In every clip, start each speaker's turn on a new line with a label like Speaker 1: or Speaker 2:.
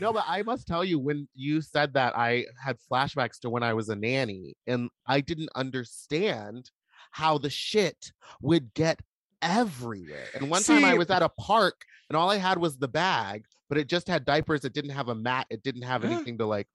Speaker 1: No, but I must tell you, when you said that, I had flashbacks to when I was a nanny and I didn't understand how the shit would get everywhere. And one time I was at a park and all I had was the bag, but it just had diapers. It didn't have a mat. It didn't have anything to like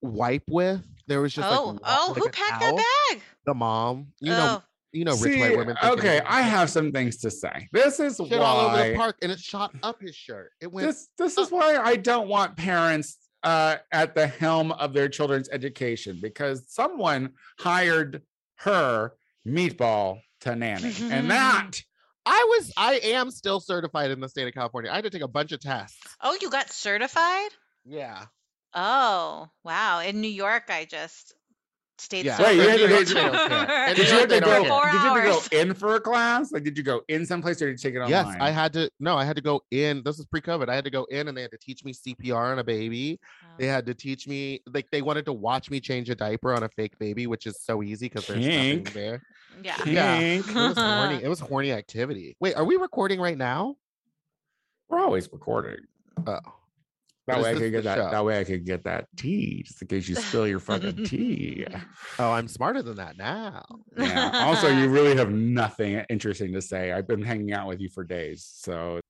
Speaker 1: wipe with. There was just
Speaker 2: oh,
Speaker 1: like,
Speaker 2: oh,
Speaker 1: like
Speaker 2: who packed
Speaker 1: towel.
Speaker 2: that bag?
Speaker 1: The mom. You
Speaker 2: oh,
Speaker 1: know, you know, rich
Speaker 3: See,
Speaker 1: white women.
Speaker 3: okay, I have some things to say. This is
Speaker 1: shit all over the
Speaker 3: why
Speaker 1: park and it shot up his shirt. It went
Speaker 3: this this is why I don't want parents uh, at the helm of their children's education because someone hired her meatball to nanny, and that
Speaker 1: I was I am still certified in the state of California. I had to take a bunch of tests.
Speaker 2: oh, you got certified?
Speaker 1: Yeah.
Speaker 2: Oh, wow. In New York, I just stayed
Speaker 1: Yeah.
Speaker 3: Wait, you had to
Speaker 1: New
Speaker 3: take-
Speaker 1: York, they don't care. In
Speaker 3: did you have to go? Did you have to go in for a class? Like, did you go in someplace or did you take it online? Yes.
Speaker 1: I had to no, I had to go in. This is pre-COVID. I had to go in and they had to teach me CPR on a baby. They had to teach me like they wanted to watch me change a diaper on a fake baby, which is so easy because there's nothing there.
Speaker 2: yeah.
Speaker 1: Yeah. It was horny. It was horny activity. Wait, are we recording right now?
Speaker 3: We're always recording.
Speaker 1: Oh.
Speaker 3: That
Speaker 1: Is
Speaker 3: way I
Speaker 1: this
Speaker 3: could get that.
Speaker 1: show?
Speaker 3: That way I could get that tea, just in case you spill your fucking tea.
Speaker 1: Oh, I'm smarter than that now.
Speaker 3: Yeah. Also, you really have nothing interesting to say. I've been hanging out with you for days, so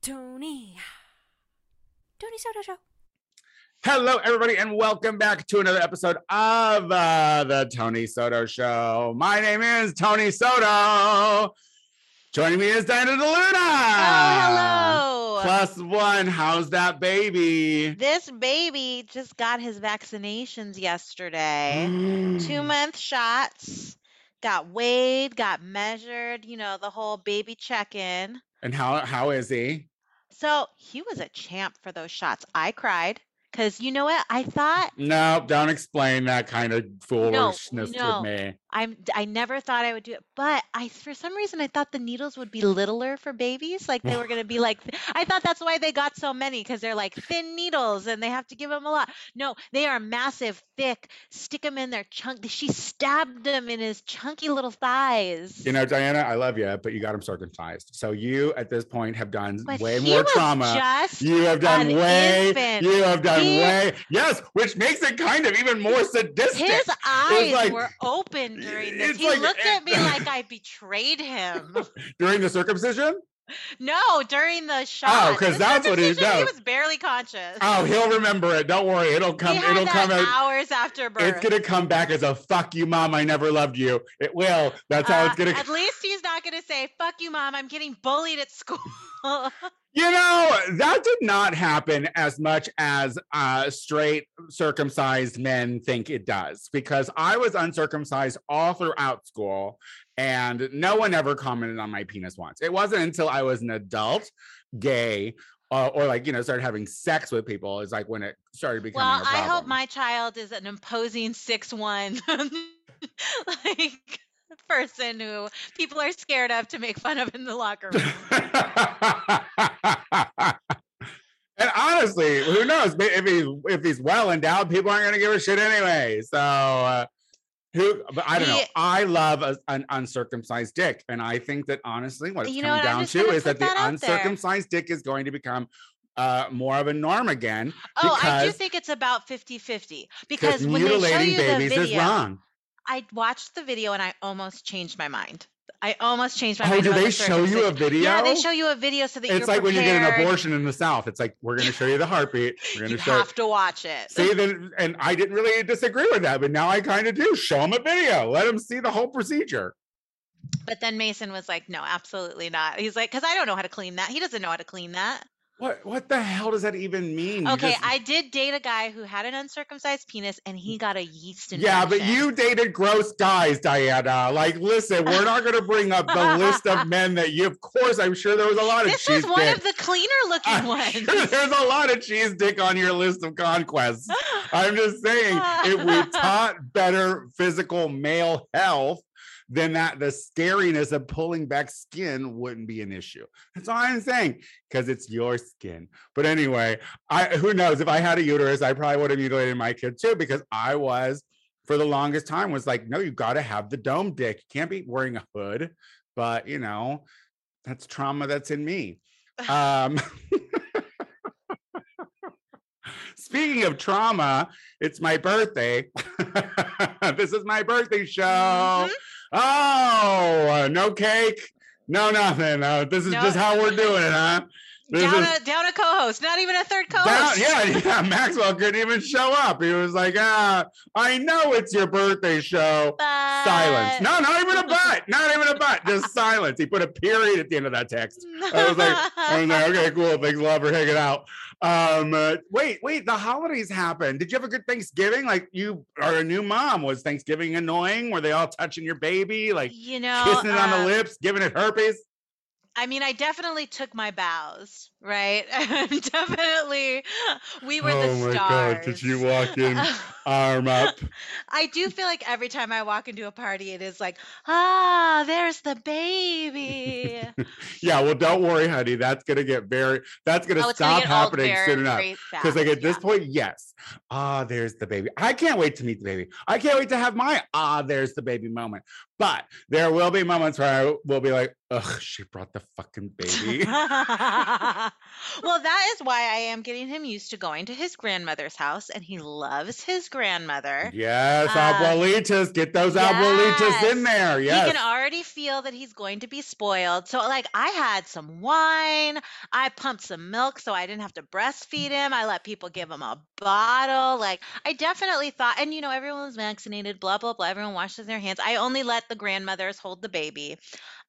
Speaker 4: Tony. Tony Soto Show.
Speaker 3: Hello, everybody, and welcome back to another episode of uh, the Tony Soto Show. My name is Tony Soto. Joining me is Diana DeLuna.
Speaker 2: Oh, hello.
Speaker 3: Plus one. How's that baby?
Speaker 2: This baby just got his vaccinations yesterday. Two month shots. Got weighed, got measured, you know, the whole baby check in.
Speaker 3: And how how is he?
Speaker 2: So he was a champ for those shots. I cried because you know what? I thought
Speaker 3: No, don't explain that kind of foolishness
Speaker 2: no.
Speaker 3: with me.
Speaker 2: I'm I never thought I would do it, but I for some reason I thought the needles would be littler for babies, like they were going to be like I thought that's why they got so many cuz they're like thin needles and they have to give them a lot. No, they are massive, thick. Stick them in their chunk. She stabbed him in his chunky little thighs.
Speaker 3: You know, Diana, I love you, but you got him circumcised. So you, at this point, have done
Speaker 2: but
Speaker 3: way more trauma. You have done way.
Speaker 2: infant.
Speaker 3: You have done
Speaker 2: He-
Speaker 3: way. Yes, which makes it kind of even more sadistic.
Speaker 2: his eyes
Speaker 3: like-
Speaker 2: were open during this.
Speaker 3: it's
Speaker 2: He
Speaker 3: like-
Speaker 2: looked at me like I betrayed him.
Speaker 3: during the circumcision.
Speaker 2: No, during the shot.
Speaker 3: 'cause
Speaker 2: because
Speaker 3: that's what he-
Speaker 2: He was barely conscious.
Speaker 3: Oh, he'll remember it. Don't worry. It'll come. It'll come
Speaker 2: hours after birth.
Speaker 3: It's gonna come back as a "fuck you, mom. I never loved you." It will. That's how it's
Speaker 2: Uh,
Speaker 3: gonna.
Speaker 2: At least he's not gonna say "fuck you, mom." I'm getting bullied at school.
Speaker 3: You know, that did not happen as much as uh, straight circumcised men think it does, because I was uncircumcised all throughout school, and no one ever commented on my penis once. It wasn't until I was an adult, gay, uh, or like you know, started having sex with people, is like when it started becoming.
Speaker 2: well, I hope my child is an imposing six one, like person who people are scared of to make fun of in the locker room.
Speaker 3: and honestly, who knows? If he's if he's well endowed, people aren't going to give a shit anyway. So, uh, who? But I don't know. I love a, an uncircumcised dick, and I think that honestly, what it's
Speaker 2: You know
Speaker 3: coming down to is that
Speaker 2: put
Speaker 3: the
Speaker 2: that out there.
Speaker 3: uncircumcised dick is going to become uh, more of a norm again.
Speaker 2: oh, I do think it's about 50-50
Speaker 3: Because
Speaker 2: because when they show
Speaker 3: mutilating
Speaker 2: you the
Speaker 3: babies is
Speaker 2: video,
Speaker 3: wrong.
Speaker 2: I watched the video and I almost changed my mind. I almost changed my
Speaker 3: Oh,
Speaker 2: mind.
Speaker 3: do they show you a video?
Speaker 2: Yeah, they show you a video so that
Speaker 3: It's like when you get an abortion in the South. It's like we're going to show you the heartbeat. We're going
Speaker 2: You
Speaker 3: to show.
Speaker 2: You have to watch it.
Speaker 3: See then, and I didn't really disagree with that, but now I kind of do. Show them a video. Let them see the whole procedure.
Speaker 2: But then Mason was like, "No, absolutely not." He's like, "Cause I don't know how to clean that. He doesn't know how to clean that."
Speaker 3: What what the hell does that even mean?
Speaker 2: Okay,
Speaker 3: just-
Speaker 2: I did date a guy who had an uncircumcised penis and he got a yeast infection.
Speaker 3: yeah, but you dated gross guys, Diana. Like, listen, we're not going to bring up the list of men that you. Of course, I'm sure there was a lot of
Speaker 2: This
Speaker 3: cheese
Speaker 2: was one
Speaker 3: dick.
Speaker 2: of the cleaner looking
Speaker 3: I'm
Speaker 2: ones.
Speaker 3: sure there's a lot of cheese dick on your list of conquests. I'm just saying, if we taught better physical male health, then that the scariness of pulling back skin wouldn't be an issue. That's all I'm saying because it's your skin. But anyway, I who knows if I had a uterus, I probably would have mutilated my kid too because I was for the longest time was like, no, you got to have the dome dick. You can't be wearing a hood. But you know, that's trauma that's in me. Um, speaking of trauma, it's my birthday. this is my birthday show.
Speaker 2: Mhm.
Speaker 3: Oh, no cake, no nothing. Uh, this is
Speaker 2: No-
Speaker 3: just how we're doing it, huh?
Speaker 2: Down a down a co-host, not even a third co-host.
Speaker 3: yeah, yeah. Maxwell couldn't even show up. He was like, ah, I know it's your birthday show. Silence. No, not even a but. Not even a but. Just silence. He put a period at the end of that text. I was like, I was like, okay, cool. Thanks a lot for hanging out. Um, uh, wait, wait. The holidays happened. Did you have a good Thanksgiving? Like you are a new mom. Was Thanksgiving annoying? Were they all touching your baby, like
Speaker 2: you know,
Speaker 3: kissing it on the
Speaker 2: um,
Speaker 3: lips, giving it herpes?
Speaker 2: I mean, I definitely took my bows, right? definitely, we were
Speaker 3: Oh
Speaker 2: the stars.
Speaker 3: God, did you walk in arm up?
Speaker 2: I do feel like every time I walk into a party, it is like, ah, there's the baby.
Speaker 3: Yeah. Well, don't worry, honey. That's gonna get very. That's gonna
Speaker 2: oh, it's gonna
Speaker 3: stop happening soon enough. Because like at this point, yes. Ah, there's the baby. I can't wait to meet the baby. I can't wait to have my ah, there's the baby moment. But there will be moments where I will be like, ugh, she brought the fucking baby.
Speaker 2: well, that is why I am getting him used to going to his grandmother's house, and he loves his grandmother.
Speaker 3: yes,
Speaker 2: Uh,
Speaker 3: abuelitas, get those abuelitas in there. Yes.
Speaker 2: He can already feel that he's going to be spoiled. So, like, I had some wine. I pumped some milk so I didn't have to breastfeed him. I let people give him a bottle. Like, I definitely thought, and you know, everyone was vaccinated, blah, blah, blah. Everyone washes their hands. I only let the grandmothers hold the baby.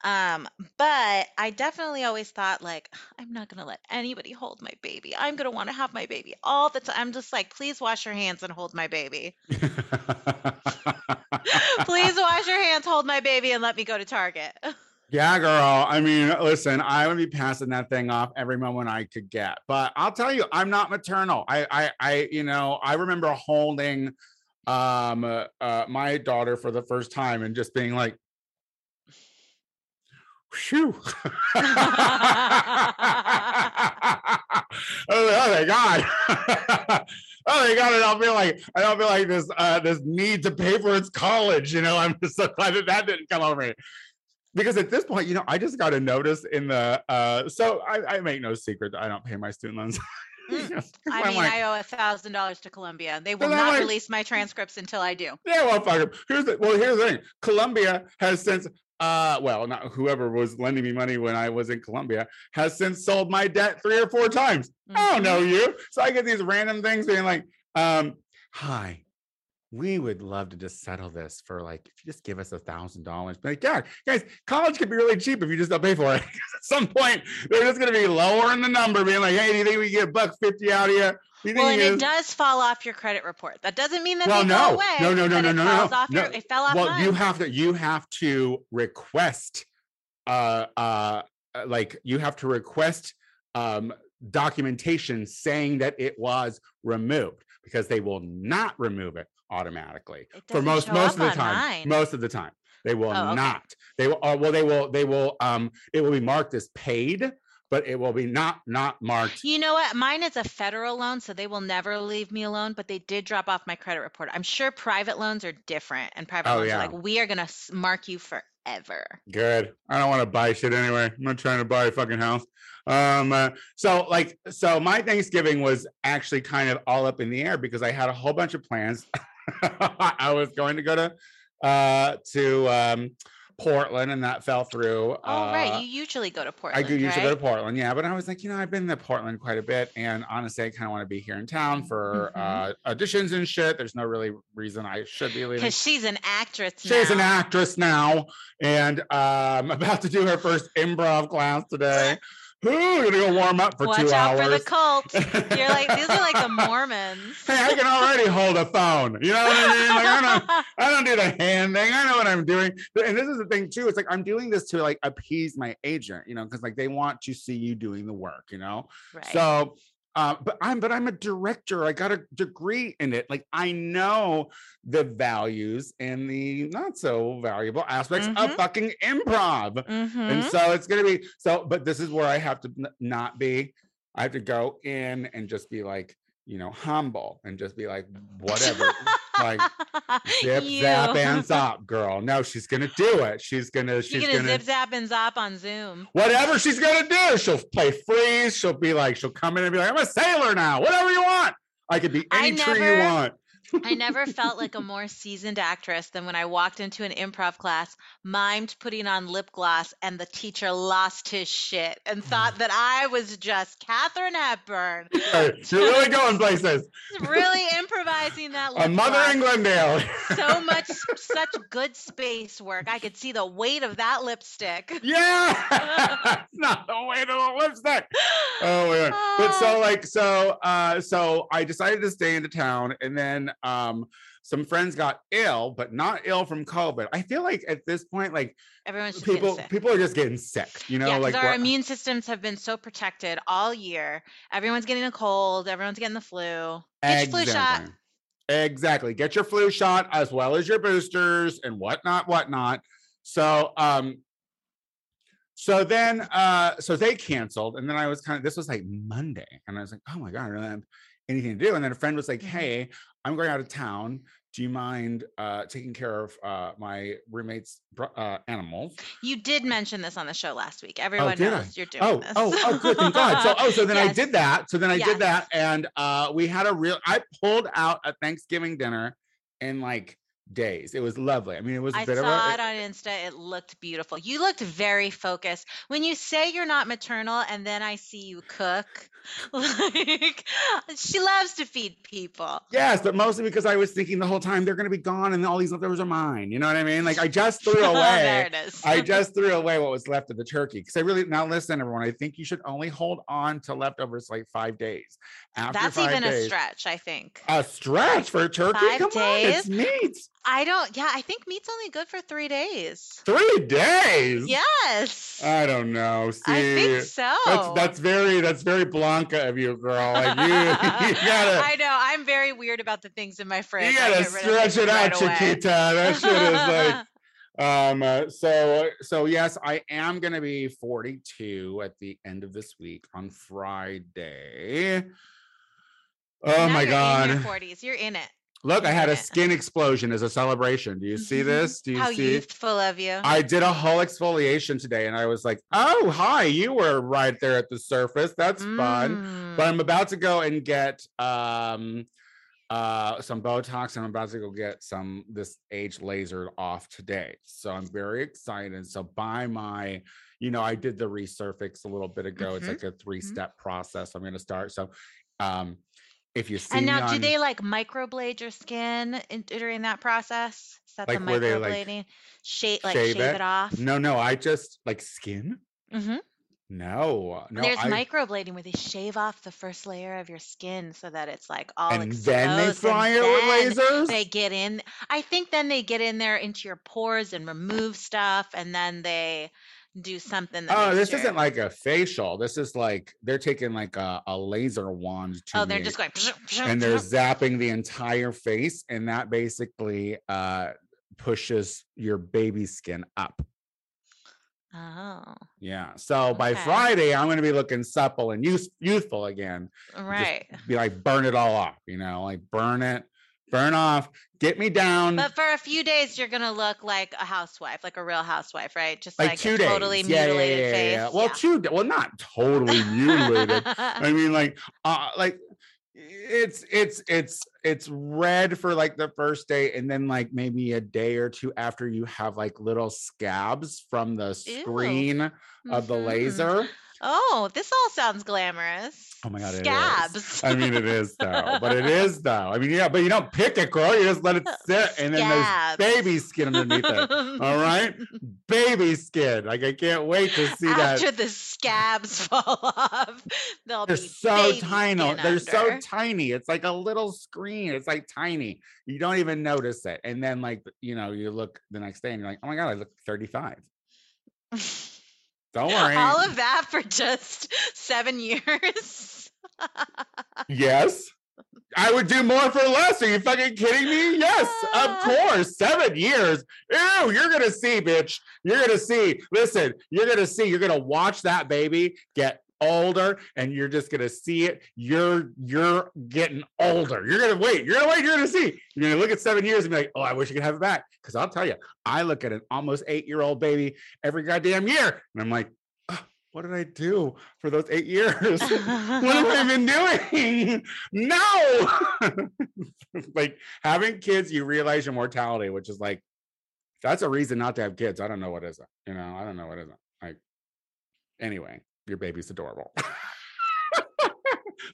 Speaker 2: Um, but I definitely always thought, like, I'm not to let anybody hold my baby. I'm to want to have my baby all the time. I'm just like, please wash your hands and hold my baby. Please wash your hands, hold my baby, and let me go to Target.
Speaker 3: Yeah, girl. I mean, listen, I would be passing that thing off every moment I could get. But I'll tell you, I'm not maternal. I, I, I you know, I remember holding um uh, uh, my daughter for the first time and just being like, Phew. oh, oh my god. oh my god, I don't feel like I don't feel like this uh this need to pay for its college. You know, I'm just so glad that that didn't come over me because at this point, you know, I just got a notice in the uh so I, I make no secret that I don't pay my student loans.
Speaker 2: Mm. I mean,
Speaker 3: like,
Speaker 2: I owe a thousand dollars to Columbia. They will not
Speaker 3: like-
Speaker 2: release my transcripts until I do.
Speaker 3: yeah, well, fuck. Here's the well, here's the thing. Columbia has since uh well, not whoever was lending me money when I was in Columbia, has since sold my debt three or four times. I don't know you. So I get these random things being like, um, hi, we would love to just settle this for like if you just give us a thousand dollars. But like, yeah, guys, college could be really cheap if you just don't pay for it. At some point, they're just gonna be lowering the number, being like, hey, do you think we can get buck fifty out of you?
Speaker 2: Well, and
Speaker 3: you
Speaker 2: it does fall off your credit report. That doesn't mean that
Speaker 3: Well,
Speaker 2: they
Speaker 3: no.
Speaker 2: go away.
Speaker 3: No, no, no, no, no, no,
Speaker 2: Off
Speaker 3: no.
Speaker 2: Your, it fell off
Speaker 3: well
Speaker 2: mine.
Speaker 3: you have to you have to request uh uh uh, like you have to request um documentation saying that it was removed because they will not remove it automatically
Speaker 2: It
Speaker 3: for most most of the time
Speaker 2: mine.
Speaker 3: most of the time they will
Speaker 2: Oh, okay.
Speaker 3: not they will uh, well they will they will um it will be marked as paid but it will be not not marked
Speaker 2: You know what? Mine is a federal loan, so they will never leave me alone. But they did drop off my credit report. I'm sure private loans are different, and private
Speaker 3: Oh,
Speaker 2: loans
Speaker 3: yeah.
Speaker 2: are like, we are gonna mark you forever.
Speaker 3: Good. I don't want to buy shit anyway. I'm not trying to buy a fucking house. Um, uh, so like, so my Thanksgiving was actually kind of all up in the air because I had a whole bunch of plans. I was going to go to uh to um Portland and that fell through.
Speaker 2: Oh, right.
Speaker 3: Uh,
Speaker 2: You usually go to Portland.
Speaker 3: I do usually go to Portland, yeah, but I was like, you know, I've been to Portland quite a bit, and honestly, I kind of want to be here in town for
Speaker 2: Mhm.
Speaker 3: uh auditions and shit. There's no really reason I should be leaving.
Speaker 2: Because she's an actress
Speaker 3: She's an actress now, and um, about to do her first improv class today. Ooh, gonna go warm up for
Speaker 2: Watch
Speaker 3: two
Speaker 2: out
Speaker 3: hours.
Speaker 2: for the cult. You're like these are like the Mormons.
Speaker 3: hey, I can already hold a phone. You know what I mean? Like, I don't, I don't do the hand thing. I know what I'm doing. And this is the thing too. It's like I'm doing this to like appease my agent, you know, because like they want to see you doing the work, you know.
Speaker 2: right.
Speaker 3: So uh, but I'm but I'm a director. I got a degree in it. Like I know the values and the not so valuable aspects of
Speaker 2: Mhm.
Speaker 3: fucking improv. And
Speaker 2: Mhm.
Speaker 3: so it's gonna be so, but this is where I have to n- not be. I have to go in and just be like, you know, humble and just be like, whatever. like zip, zap, and zop, girl. No, she's gonna do it. She's gonna, she's
Speaker 2: gonna,
Speaker 3: gonna,
Speaker 2: zip zap and zop on Zoom.
Speaker 3: whatever she's gonna do. She'll play freeze. She'll be like, she'll come in and be like, I'm a sailor now. Whatever you want. I could be any tree you want.
Speaker 2: I never felt like a more seasoned actress than when I walked into an improv class, mimed putting on lip gloss, and the teacher lost his shit and thought that I was just Katharine Hepburn,
Speaker 3: You're really going places.
Speaker 2: really improvising that lip
Speaker 3: A mother
Speaker 2: gloss.
Speaker 3: Englandale.
Speaker 2: So much, such good space work. I could see the weight of that lipstick.
Speaker 3: yeah. it's not the weight of the lipstick. Oh my god. But so like so uh so I decided to stay into town and then um some friends got ill, but not ill from COVID. I feel like at this point, like
Speaker 2: Everyone's just
Speaker 3: people
Speaker 2: sick.
Speaker 3: people are just getting sick, you know,
Speaker 2: yeah,
Speaker 3: like
Speaker 2: our
Speaker 3: what-
Speaker 2: immune systems have been so protected all year. Everyone's getting a cold. Everyone's getting the flu. Get your flu shot.
Speaker 3: Exactly. Exactly. Get your flu shot as well as your boosters and whatnot, whatnot. So um so then uh so they canceled and then I was kind of this was like Monday and I was like, oh my god, I have anything to do. And then a friend was like,
Speaker 2: Mhm.
Speaker 3: Hey, I'm going out of town. Do you mind uh taking care of uh my roommate's uh animals?
Speaker 2: You did mention this on the show last week. Everyone
Speaker 3: Oh, did I?
Speaker 2: knows you're doing
Speaker 3: Oh,
Speaker 2: this.
Speaker 3: oh, oh, good, thank God. So, oh, so then I did that. So then I
Speaker 2: Yes.
Speaker 3: did that, and uh, we had a real. I pulled out a Thanksgiving dinner in like days. It was lovely. I mean, it was a
Speaker 2: I
Speaker 3: bit of
Speaker 2: saw
Speaker 3: a.
Speaker 2: it on Insta. It looked beautiful. You looked very focused. When you say you're not maternal and then I see you cook, like she loves to feed people.
Speaker 3: Yes, but mostly because I was thinking the whole time they're going to be gone and all these leftovers are mine. You know what I mean? Like I just threw oh, away.
Speaker 2: there
Speaker 3: away.
Speaker 2: it is.
Speaker 3: I just threw away what was left of the turkey because I really now listen, everyone. I think you should only hold on to leftovers like five days. After
Speaker 2: That's even a stretch, I think.
Speaker 3: A stretch for turkey?
Speaker 2: Five
Speaker 3: Come on, it's
Speaker 2: days?
Speaker 3: meat.
Speaker 2: I don't, yeah, I think meat's only good for three days.
Speaker 3: Three days.
Speaker 2: Yes.
Speaker 3: I don't know. See,
Speaker 2: I think so.
Speaker 3: that's that's very that's very Blanca of you, girl. Like you, you gotta
Speaker 2: I know. I'm very weird about the things in my fridge.
Speaker 3: you gotta
Speaker 2: get rid of
Speaker 3: stretch it out,
Speaker 2: away.
Speaker 3: Chiquita. That shit is like um. uh, so so yes, I am gonna be 42 at the end of this week on Friday. Oh
Speaker 2: Now
Speaker 3: my
Speaker 2: you're In
Speaker 3: god!
Speaker 2: your 40s. You're in it.
Speaker 3: Look, I had a skin explosion as a celebration. Do you see
Speaker 2: Mhm.
Speaker 3: this? Do you see?
Speaker 2: How
Speaker 3: see?
Speaker 2: youthful of you.
Speaker 3: I did a whole exfoliation today and I was like, oh, hi, you were right there at the surface. That's fun. But
Speaker 2: Mm.
Speaker 3: I'm about to go and get um uh some Botox and I'm about to go get some this age laser off today. So I'm very excited. So by my, you know, I did the resurface a little bit ago. It's
Speaker 2: Mhm.
Speaker 3: like a three-step process. I'm gonna start. So um if you see
Speaker 2: And now, do they like microblade your skin in, during that process? Is that
Speaker 3: Like,
Speaker 2: the
Speaker 3: they, like,
Speaker 2: microblading? shave, like
Speaker 3: shave
Speaker 2: shave,
Speaker 3: it?
Speaker 2: it? off.
Speaker 3: no, no, I just like skin.
Speaker 2: mm-hmm.
Speaker 3: No, no,
Speaker 2: There's
Speaker 3: I,
Speaker 2: microblading where they shave off the first layer of your skin so that it's like all
Speaker 3: and
Speaker 2: exposed.
Speaker 3: then they fry it with lasers.
Speaker 2: They get in. I think then they get in there into your pores and remove stuff, and then they do something. That
Speaker 3: Oh, this
Speaker 2: your-
Speaker 3: isn't like a facial. This is like they're taking like a, a laser wand to
Speaker 2: Oh, they're
Speaker 3: me,
Speaker 2: just going.
Speaker 3: and they're zapping the entire face, and that basically uh pushes your baby skin up.
Speaker 2: Oh,
Speaker 3: Yeah. So by Friday, I'm gonna be looking supple and youth, youthful again.
Speaker 2: right.
Speaker 3: Be like burn it all off, you know, like burn it, burn off, get me down.
Speaker 2: But for a few days, you're gonna look like a housewife, like a real housewife, right? Just
Speaker 3: like,
Speaker 2: like,
Speaker 3: two
Speaker 2: a
Speaker 3: days.
Speaker 2: totally
Speaker 3: yeah, yeah,
Speaker 2: mutilated
Speaker 3: yeah, yeah,
Speaker 2: face.
Speaker 3: yeah. Well, two. Well, not totally mutilated. I mean, like, uh, like it's it's it's it's red for like the first day, and then like maybe a day or two after you have like little scabs from the
Speaker 2: Ew.
Speaker 3: screen of the
Speaker 2: Mhm.
Speaker 3: laser.
Speaker 2: Oh, this all sounds glamorous.
Speaker 3: Oh my God.
Speaker 2: Scabs.
Speaker 3: I mean, it is though, but it is though. I mean, yeah, but you don't pick it, girl. You just let it sit, and then
Speaker 2: Scabs.
Speaker 3: there's baby skin underneath it. All right, baby skin. Like I can't wait to see that.
Speaker 2: After the scabs fall off, they'll
Speaker 3: They're
Speaker 2: be
Speaker 3: so tiny. They're so tiny. It's like a little screen. It's like tiny. You don't even notice it. And then, like, you know, you look the next day and you're like, oh my God, I look 35. Don't worry.
Speaker 2: All of that for just seven years.
Speaker 3: Yes. I would do more for less. Are you fucking kidding me? Yes, of course. Seven years. Ew, you're gonna see, bitch. You're gonna see. Listen, you're gonna see. You're gonna watch that baby get older, and you're just gonna see it. You're you're getting older. You're gonna wait. You're gonna wait. You're gonna see. You're gonna look at seven years and be like, oh, I wish I could have it back. Because I'll tell you, I look at an almost eight year old baby every goddamn year, and I'm like, "Ah, what did I do for those eight years? what have I been doing? No. like having kids, you realize your mortality, which is like that's a reason not to have kids. I don't know what is it. You know, I don't know what is it. Like anyway, your baby's adorable.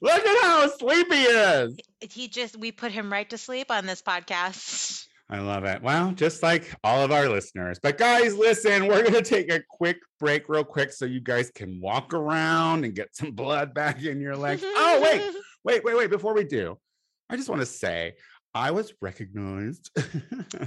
Speaker 3: Look at how sleepy he is.
Speaker 2: he just we put him right to sleep on this podcast.
Speaker 3: I love it. Well, just like all of our listeners. But guys, listen, we're going to take a quick break, real quick, so you guys can walk around and get some blood back in your legs. oh, wait, wait, wait, wait. Before we do, I just want to say I was recognized.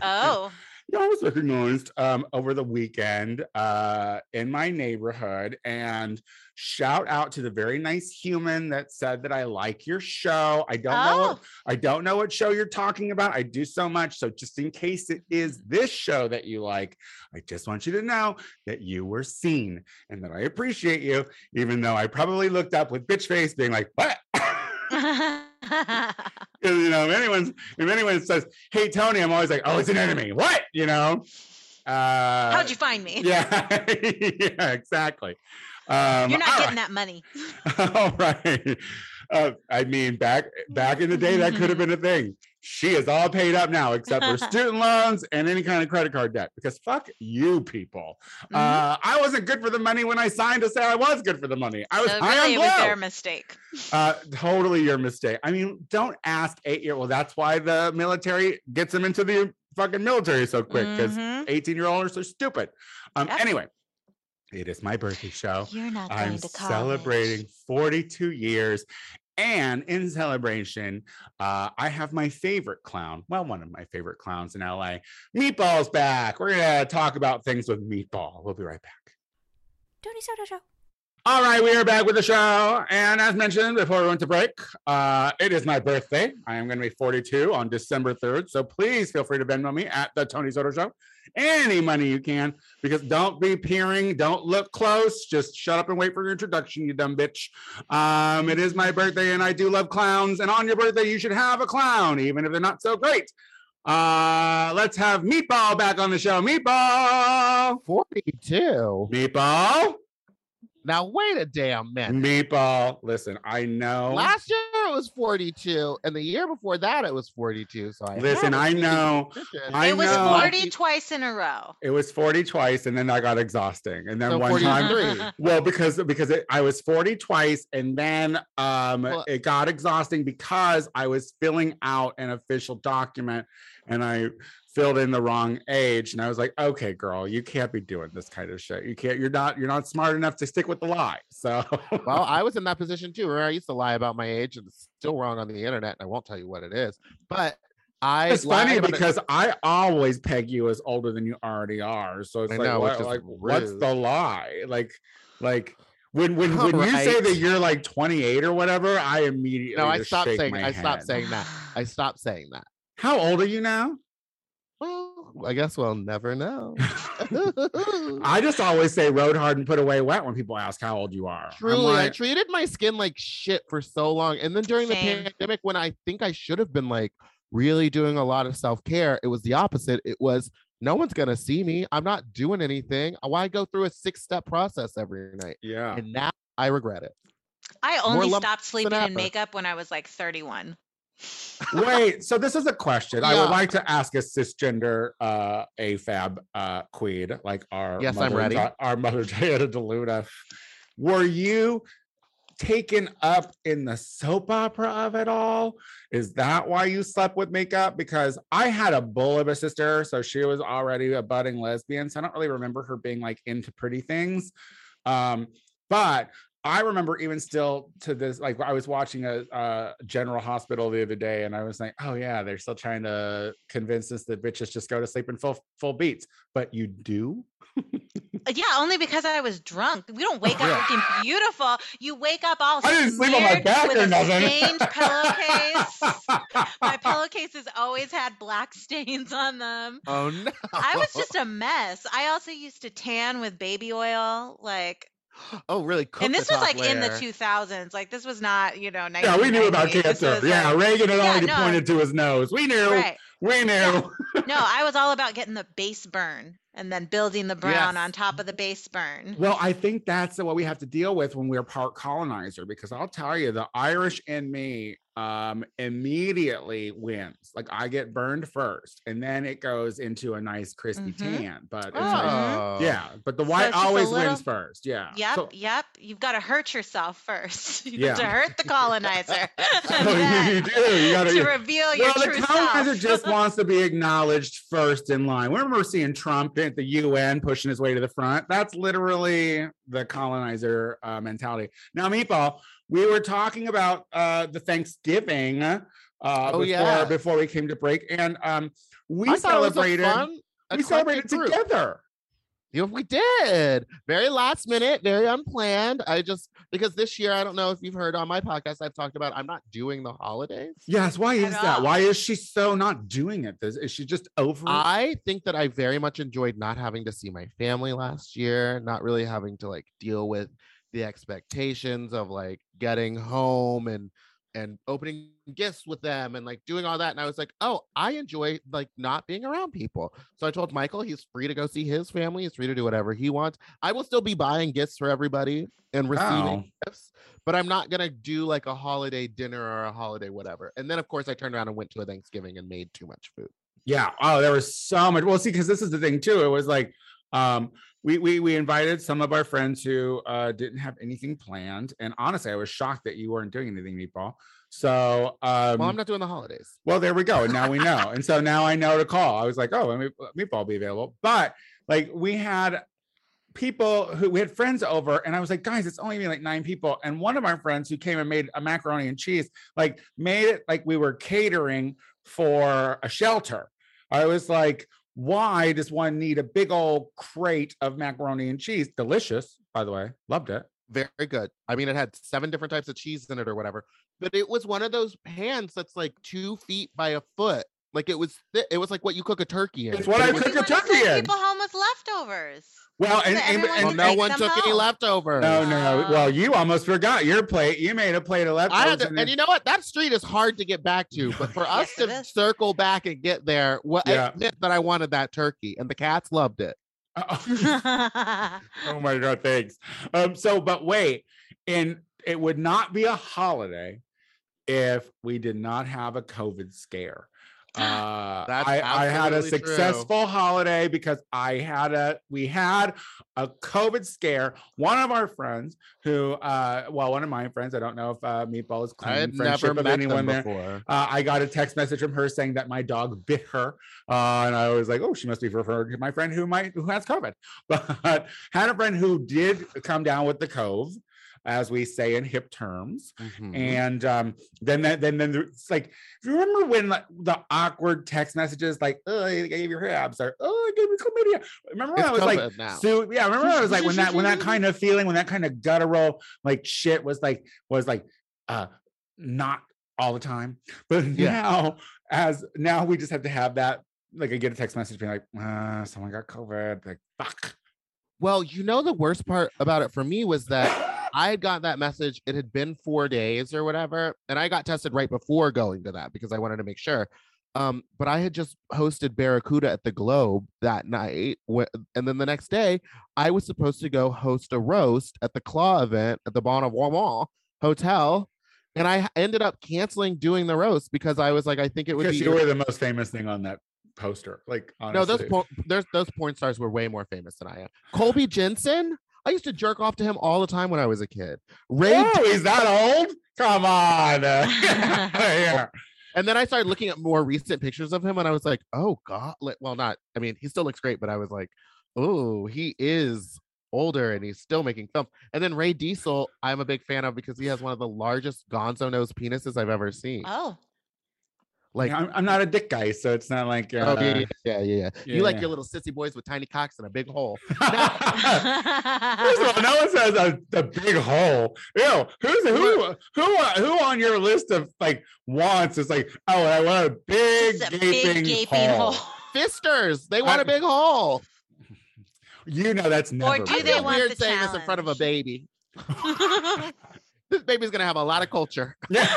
Speaker 2: Oh,
Speaker 3: Yeah, I was recognized um, over the weekend uh, in my neighborhood. And shout out to the very nice human that said that I like your show. I don't know. What,
Speaker 2: oh,
Speaker 3: I don't know what show you're talking about. I do so much. So just in case it is this show that you like, I just want you to know that you were seen and that I appreciate you, even though I probably looked up with bitch face being like, what? you know, if anyone's if anyone says, "Hey Tony," I'm always like, "Oh, it's an enemy." What? You know? Uh,
Speaker 2: How'd you find me?
Speaker 3: Yeah, yeah, exactly. Um,
Speaker 2: You're not getting
Speaker 3: right.
Speaker 2: that money.
Speaker 3: All right. Uh, I mean, back back in the day, that could have been a thing. She is all paid up now, except for student loans and any kind of credit card debt. Because fuck you, people.
Speaker 2: Mm-hmm.
Speaker 3: Uh, I wasn't good for the money when I signed to say I was good for the money. I was
Speaker 2: So really, it was their mistake.
Speaker 3: Uh, totally your mistake. I mean, don't ask eight year. Well, that's why the military gets them into the fucking military so quick because
Speaker 2: Mhm.
Speaker 3: 18 year olds are stupid. Um,
Speaker 2: Yep.
Speaker 3: anyway, it is my birthday show.
Speaker 2: You're not going
Speaker 3: I'm celebrating 42 years. And in celebration, uh, I have my favorite clown. Well, one of my favorite clowns in LA. Meatball's back. We're going to talk about things with Meatball. We'll be right back.
Speaker 4: Tony Soto Show.
Speaker 3: All right, we are back with the show. And as mentioned before we went to break, uh, it is my birthday. I am going to be 42 on December 3rd. So please feel free to Venmo me at the Tony Soto Show. Any money you can, because don't be peering, don't look close. Just shut up and wait for your introduction, you dumb bitch. Um, it is my birthday, and I do love clowns. And on your birthday, you should have a clown, even if they're not so great. Uh, let's have Meatball back on the show. Meatball,
Speaker 1: 42.
Speaker 3: Meatball.
Speaker 1: Now wait a damn minute.
Speaker 3: Meatball. Listen, I know.
Speaker 1: Last year it was 42, and the year before that it was 42. So I
Speaker 3: Listen,
Speaker 1: had a
Speaker 3: I
Speaker 1: sneaky
Speaker 3: know. I
Speaker 2: it was
Speaker 3: know.
Speaker 2: 40 twice in a row.
Speaker 3: It was 40 twice, and then I got exhausting. And then
Speaker 1: So
Speaker 3: one time,
Speaker 1: 43.
Speaker 3: well, because because it, I was 40 twice, and then um
Speaker 1: Well-
Speaker 3: it got exhausting because I was filling out an official document and I filled in the wrong age. And I was like, okay, girl, you can't be doing this kind of shit. You can't, you're not, you're not smart enough to stick with the lie. So
Speaker 1: well, I was in that position too, where I used to lie about my age, and it's still wrong on the internet. And I won't tell you what it is, but I.
Speaker 3: It's funny
Speaker 1: about it-
Speaker 3: because I always peg you as older than you already are. So it's
Speaker 1: I
Speaker 3: like,
Speaker 1: know,
Speaker 3: what, like what's the lie? Like, like when when
Speaker 1: All
Speaker 3: when you say that you're like 28 or whatever, I immediately
Speaker 1: no, I stopped saying. I stopped saying that. I stopped saying that.
Speaker 3: How old are you now?
Speaker 1: Well, I guess we'll never know.
Speaker 3: I just always say road hard and put away wet when people ask how old you are. I'm
Speaker 1: Truly, I treated my skin like shit for so long. And then during
Speaker 2: Same.
Speaker 1: the pandemic, when I think I should have been like really doing a lot of self care, it was the opposite. It was no one's going to see me. I'm not doing anything. Why go through a six step process every night?
Speaker 3: yeah.
Speaker 1: And now I regret it.
Speaker 2: I only
Speaker 1: lumps
Speaker 2: stopped sleeping in makeup when I was like 31.
Speaker 3: Wait, so this is a question I would like to ask a cisgender uh AFAB uh queen, like our
Speaker 1: Yes, I'm
Speaker 3: mother,
Speaker 1: ready.
Speaker 3: Di- our mother Diana DeLuna. Were you taken up in the soap opera of it all? Is that why you slept with makeup? Because I had a bull of a sister, so she was already a budding lesbian. So I don't really remember her being like into pretty things. Um, but I remember even still to this, like I was watching a, a General Hospital the other day, and I was like, "Oh yeah, they're still trying to convince us that bitches just go to sleep in full full beats." But you do.
Speaker 2: Uh, Yeah, only because I was drunk. We don't wake up
Speaker 3: Yeah.
Speaker 2: looking beautiful. You wake up all
Speaker 3: I didn't sleep on my back
Speaker 2: with
Speaker 3: or nothing.
Speaker 2: stained pillowcase. My pillowcases always had black stains on them.
Speaker 1: Oh no.
Speaker 2: I was just a mess. I also used to tan with baby oil, like,
Speaker 1: Oh, really?
Speaker 2: And this was like in the 2000s. Like, this was not, you know,
Speaker 3: yeah, we knew about cancer. Yeah,
Speaker 2: like-
Speaker 3: Reagan had
Speaker 2: Yeah,
Speaker 3: already
Speaker 2: no.
Speaker 3: pointed to his nose. We knew.
Speaker 2: right.
Speaker 3: We knew.
Speaker 2: Yeah. No, I was all about getting the base burn and then building the brown
Speaker 1: Yes.
Speaker 2: on top of the base burn.
Speaker 3: Well, I think that's what we have to deal with when we're part colonizer, because I'll tell you, the Irish in me um immediately wins. Like I get burned first, and then it goes into a nice crispy
Speaker 2: Mhm.
Speaker 3: tan. But it's
Speaker 1: Oh.
Speaker 3: like, yeah, but the white
Speaker 2: it's just a
Speaker 3: always
Speaker 2: little-
Speaker 3: wins first. Yeah.
Speaker 2: Yep,
Speaker 3: So-
Speaker 2: yep. You've got to hurt yourself first. You
Speaker 3: Yeah.
Speaker 2: have to hurt the colonizer.
Speaker 3: Oh,
Speaker 2: and
Speaker 3: you do. You gotta-
Speaker 2: to reveal your
Speaker 3: well,
Speaker 2: true
Speaker 3: the colonizer
Speaker 2: self.
Speaker 3: just wants to be acknowledged first in line. We remember seeing Trump at the UN pushing his way to the front. That's literally the colonizer uh, mentality. Now, Meatball, we were talking about uh, the Thanksgiving uh,
Speaker 1: Oh,
Speaker 3: before,
Speaker 1: yeah.
Speaker 3: before we came to break, and um, we
Speaker 1: I thought it was a
Speaker 3: celebrated.
Speaker 1: fun,
Speaker 3: we celebrated
Speaker 1: group.
Speaker 3: together.
Speaker 1: Yeah, we did. Very last minute, very unplanned. I just because this year, I don't know if you've heard on my podcast, I've talked about I'm not doing the holidays.
Speaker 3: Yes, why is that?
Speaker 2: all.
Speaker 3: Why is she so not doing it? This is she just over? it?
Speaker 1: I think that I very much enjoyed not having to see my family last year, not really having to like deal with the expectations of like getting home and and opening gifts with them and like doing all that. And I was like, oh, I enjoy like not being around people. So I told Michael he's free to go see his family. He's free to do whatever he wants. I will still be buying gifts for everybody and receiving
Speaker 3: Oh.
Speaker 1: gifts, but I'm not gonna do like a holiday dinner or a holiday whatever. And then of course I turned around and went to a Thanksgiving and made too much food.
Speaker 3: Yeah. Oh, there was so much. Well, see, because this is the thing too. It was like, um, we we we invited some of our friends who uh didn't have anything planned, and honestly, I was shocked that you weren't doing anything, Meatball. So, um,
Speaker 1: Well, I'm not doing the holidays.
Speaker 3: well, there we go. And now we know, and so now I know to call. I was like, oh, Meat- Meatball be available, but like we had people who we had friends over and i was like guys it's only gonna like nine people and one of our friends who came and made a macaroni and cheese like made it like we were catering for a shelter i was like why does one need a big old crate of macaroni and cheese delicious by the way loved it
Speaker 1: very good. I mean, it had seven different types of cheese in it or whatever, but it was one of those pans that's like two feet by a foot. Like it was, thi- it was like what you cook a turkey in.
Speaker 3: It's what
Speaker 1: but
Speaker 3: I
Speaker 1: it
Speaker 3: cook
Speaker 2: We
Speaker 3: a
Speaker 2: wanna
Speaker 3: turkey
Speaker 2: send
Speaker 3: in.
Speaker 2: people home with leftovers.
Speaker 3: well and,
Speaker 2: that
Speaker 3: and,
Speaker 2: everyone
Speaker 3: and-
Speaker 1: Well,
Speaker 2: can
Speaker 1: no
Speaker 2: take
Speaker 1: one
Speaker 2: them
Speaker 1: took any
Speaker 2: home.
Speaker 1: leftovers.
Speaker 3: no no well
Speaker 2: Oh.
Speaker 3: you almost forgot your plate you made a plate of leftovers
Speaker 1: I had to,
Speaker 3: and
Speaker 1: and you know what? That street is hard to get back to, but for us
Speaker 2: Yes, it
Speaker 1: to
Speaker 2: is.
Speaker 1: circle back and get there, what
Speaker 3: Yeah.
Speaker 1: it meant that I wanted that turkey, and the cats loved it.
Speaker 3: Oh my god, thanks. Um, so but wait, and it would not be a holiday if we did not have a COVID scare. Uh,
Speaker 1: That's
Speaker 3: I, I had a
Speaker 1: absolutely true.
Speaker 3: successful holiday because I had a we had a COVID scare. One of our friends who uh well, one of my friends, I don't know if uh Meatball is claiming friendship
Speaker 1: never
Speaker 3: with
Speaker 1: met
Speaker 3: anyone there.
Speaker 1: before.
Speaker 3: Uh, I got a text message from her saying that my dog bit her, uh, and I was like, "Oh, she must be referring to my friend who might who has COVID." But had a friend who did come down with the cove, as we say in hip terms,
Speaker 1: Mhm.
Speaker 3: and um, then that then then it's like, do you remember when like, the awkward text messages like, "Oh, I gave your abs," or "Oh, I gave you chlamydia"? Remember when
Speaker 1: It's
Speaker 3: I was like,
Speaker 1: now.
Speaker 3: so yeah, remember I was like when that when that kind of feeling, when that kind of guttural like shit was like was like uh not all the time. But
Speaker 1: Yeah.
Speaker 3: now as now we just have to have that like I get a text message being like, uh, someone got COVID. Like fuck.
Speaker 1: Well, you know, the worst part about it for me was that I had got that message. It had been four days or whatever, and I got tested right before going to that because I wanted to make sure. Um, but I had just hosted Barracuda at the Globe that night, and then the next day I was supposed to go host a roast at the Claw event at the Bonavoie Hotel, and I ended up canceling doing the roast because I was like, I think it would
Speaker 3: because
Speaker 1: be
Speaker 3: you were the most famous thing on that poster. Like honestly.
Speaker 1: no, those there's those porn stars were way more famous than I am. Colby Jansen, I used to jerk off to him all the time when I was a kid. Ray,
Speaker 3: Oh, he's that old? Come on. yeah.
Speaker 1: and then I started looking at more recent pictures of him, and I was like, oh god, like, well, not. I mean, he still looks great, but I was like, oh, he is older and he's still making films. And then Ray Diesel, I'm a big fan of because he has one of the largest gonzo nose penises I've ever seen.
Speaker 2: Oh,
Speaker 1: like,
Speaker 3: I'm, I'm not a dick guy, so it's not like. Uh,
Speaker 1: oh, yeah, yeah, yeah, yeah, yeah. You like
Speaker 3: yeah.
Speaker 1: your little sissy boys with tiny cocks and a big hole.
Speaker 3: First of all, no one says a, a big hole. Ew. Who's who? Who? Who on your list of like wants is like, oh, I want a big
Speaker 2: a
Speaker 3: gaping,
Speaker 2: big gaping
Speaker 3: hole.
Speaker 2: hole.
Speaker 1: Fisters, they want
Speaker 3: I-
Speaker 1: a big hole.
Speaker 3: You know that's never.
Speaker 2: Or do
Speaker 1: I
Speaker 2: they want
Speaker 1: weird
Speaker 2: the
Speaker 1: saying this in front of a baby. This baby's gonna have a lot of culture.
Speaker 3: Yeah.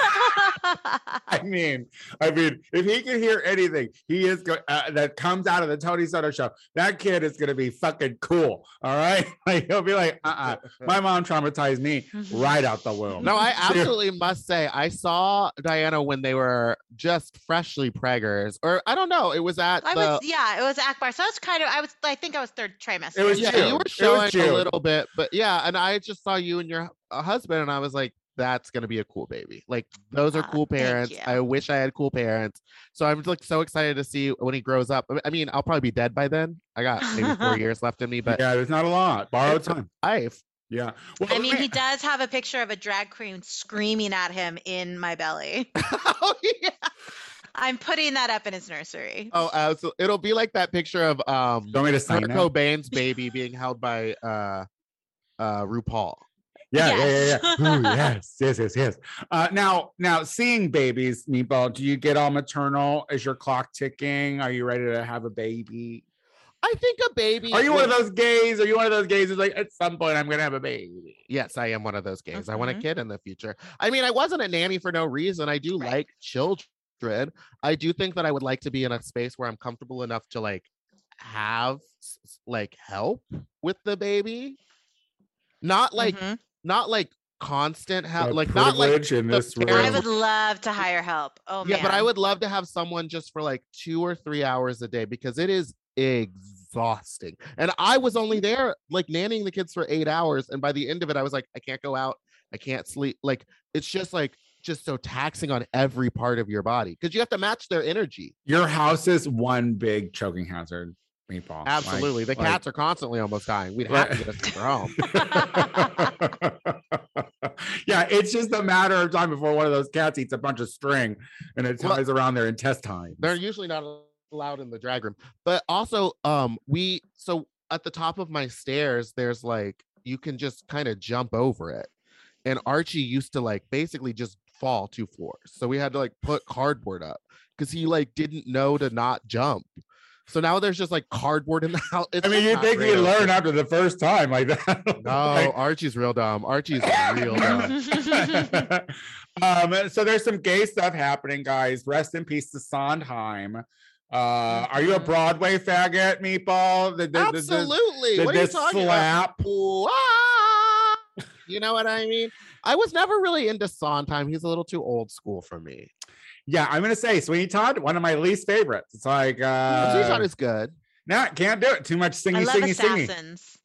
Speaker 3: I mean, I mean, if he can hear anything, he is go- uh, that comes out of the Tony Soto show. That kid is gonna be fucking cool. All right, like he'll be like, uh, uh my mom traumatized me right out the womb.
Speaker 1: No, I absolutely must say I saw Diana when they were just freshly preggers, or I don't know. It was at
Speaker 2: I
Speaker 1: the
Speaker 2: was yeah, it was Akbar. So I was kind of I was I think I was third trimester.
Speaker 3: It was
Speaker 1: yeah,
Speaker 3: June.
Speaker 1: you were showing a little bit, but yeah, and I just saw you and your uh, husband, and I was like, that's gonna be a cool baby. Like those are
Speaker 2: Aw,
Speaker 1: cool parents.
Speaker 2: you.
Speaker 1: I wish I had cool parents. So I'm like so excited to see when he grows up. I mean, I'll probably be dead by then. I got maybe four years left in me, but
Speaker 3: yeah, there's not a lot. Borrowed time.
Speaker 1: life.
Speaker 3: Yeah. Well,
Speaker 2: I mean,
Speaker 3: man,
Speaker 2: he does have a picture of a drag queen screaming at him in my belly.
Speaker 1: oh yeah.
Speaker 2: I'm putting that up in his nursery.
Speaker 1: Oh, absolutely. It'll be like that picture of um
Speaker 3: Do you want me to sign
Speaker 1: Kurt
Speaker 3: that?
Speaker 1: Cobain's baby being held by uh uh RuPaul.
Speaker 3: Yeah, yeah, yeah,
Speaker 2: Yes.
Speaker 3: yeah. Ooh, yes, yes, yes, yes. Uh, now, now, seeing babies, Meatball, do you get all maternal? Is your clock ticking? Are you ready to have a baby?
Speaker 1: I think a baby.
Speaker 3: Are you one of those gays? Are you one of those gays who's like, at some point, I'm gonna have a baby?
Speaker 1: Yes, I am one of those gays. I want a
Speaker 2: Mhm.
Speaker 1: kid in the future. I mean, I wasn't a nanny for no reason. I do
Speaker 2: Right.
Speaker 1: like children. I do think that I would like to be in a space where I'm comfortable enough to like have like help with the baby. Not like
Speaker 2: Mhm.
Speaker 1: Not like constant help,
Speaker 3: The
Speaker 1: like not like
Speaker 3: in this room.
Speaker 2: I would love to hire help. Oh
Speaker 1: yeah,
Speaker 2: man.
Speaker 1: but I would love to have someone just for like two or three hours a day because it is exhausting. And I was only there like nannying the kids for eight hours. And by the end of it, I was like, I can't go out, I can't sleep. Like it's just like just so taxing on every part of your body because you have to match their energy.
Speaker 3: Your house is one big choking hazard, Meatball. Like-
Speaker 1: Absolutely. the
Speaker 3: like-
Speaker 1: cats are constantly almost dying. We'd have to get us to their home.
Speaker 3: yeah, it's just a matter of time before one of those cats eats a bunch of string and it
Speaker 1: Well,
Speaker 3: ties around their intestines.
Speaker 1: They're usually not allowed in the drag room. But also, um, we so at the top of my stairs, there's like you can just kind of jump over it. And Archie used to like basically just fall two floors. So we had to like put cardboard up because he like didn't know to not jump. So now there's just like cardboard in the house. It's
Speaker 3: I mean, you think you learn after the first time like that.
Speaker 1: No,
Speaker 3: Like-
Speaker 1: Archie's real dumb. Archie's real dumb.
Speaker 3: um, so there's some gay stuff happening, guys. Rest in peace to Sondheim. Uh, are you a
Speaker 2: Mhm.
Speaker 3: Broadway faggot, Meatball? Did, did- did this-
Speaker 1: Absolutely.
Speaker 3: did
Speaker 1: what are you talking about?
Speaker 3: slap?
Speaker 1: Ooh, ah! You know what I mean? I was never really into Sondheim. He's a little too old school for me.
Speaker 3: Yeah, I'm gonna say Sweeney Todd, one of my least favorites. It's like uh
Speaker 1: Sweet Todd is good.
Speaker 3: no, can't do it. Too much
Speaker 2: I
Speaker 3: singy,
Speaker 2: love
Speaker 3: singy, singy.
Speaker 2: assassins.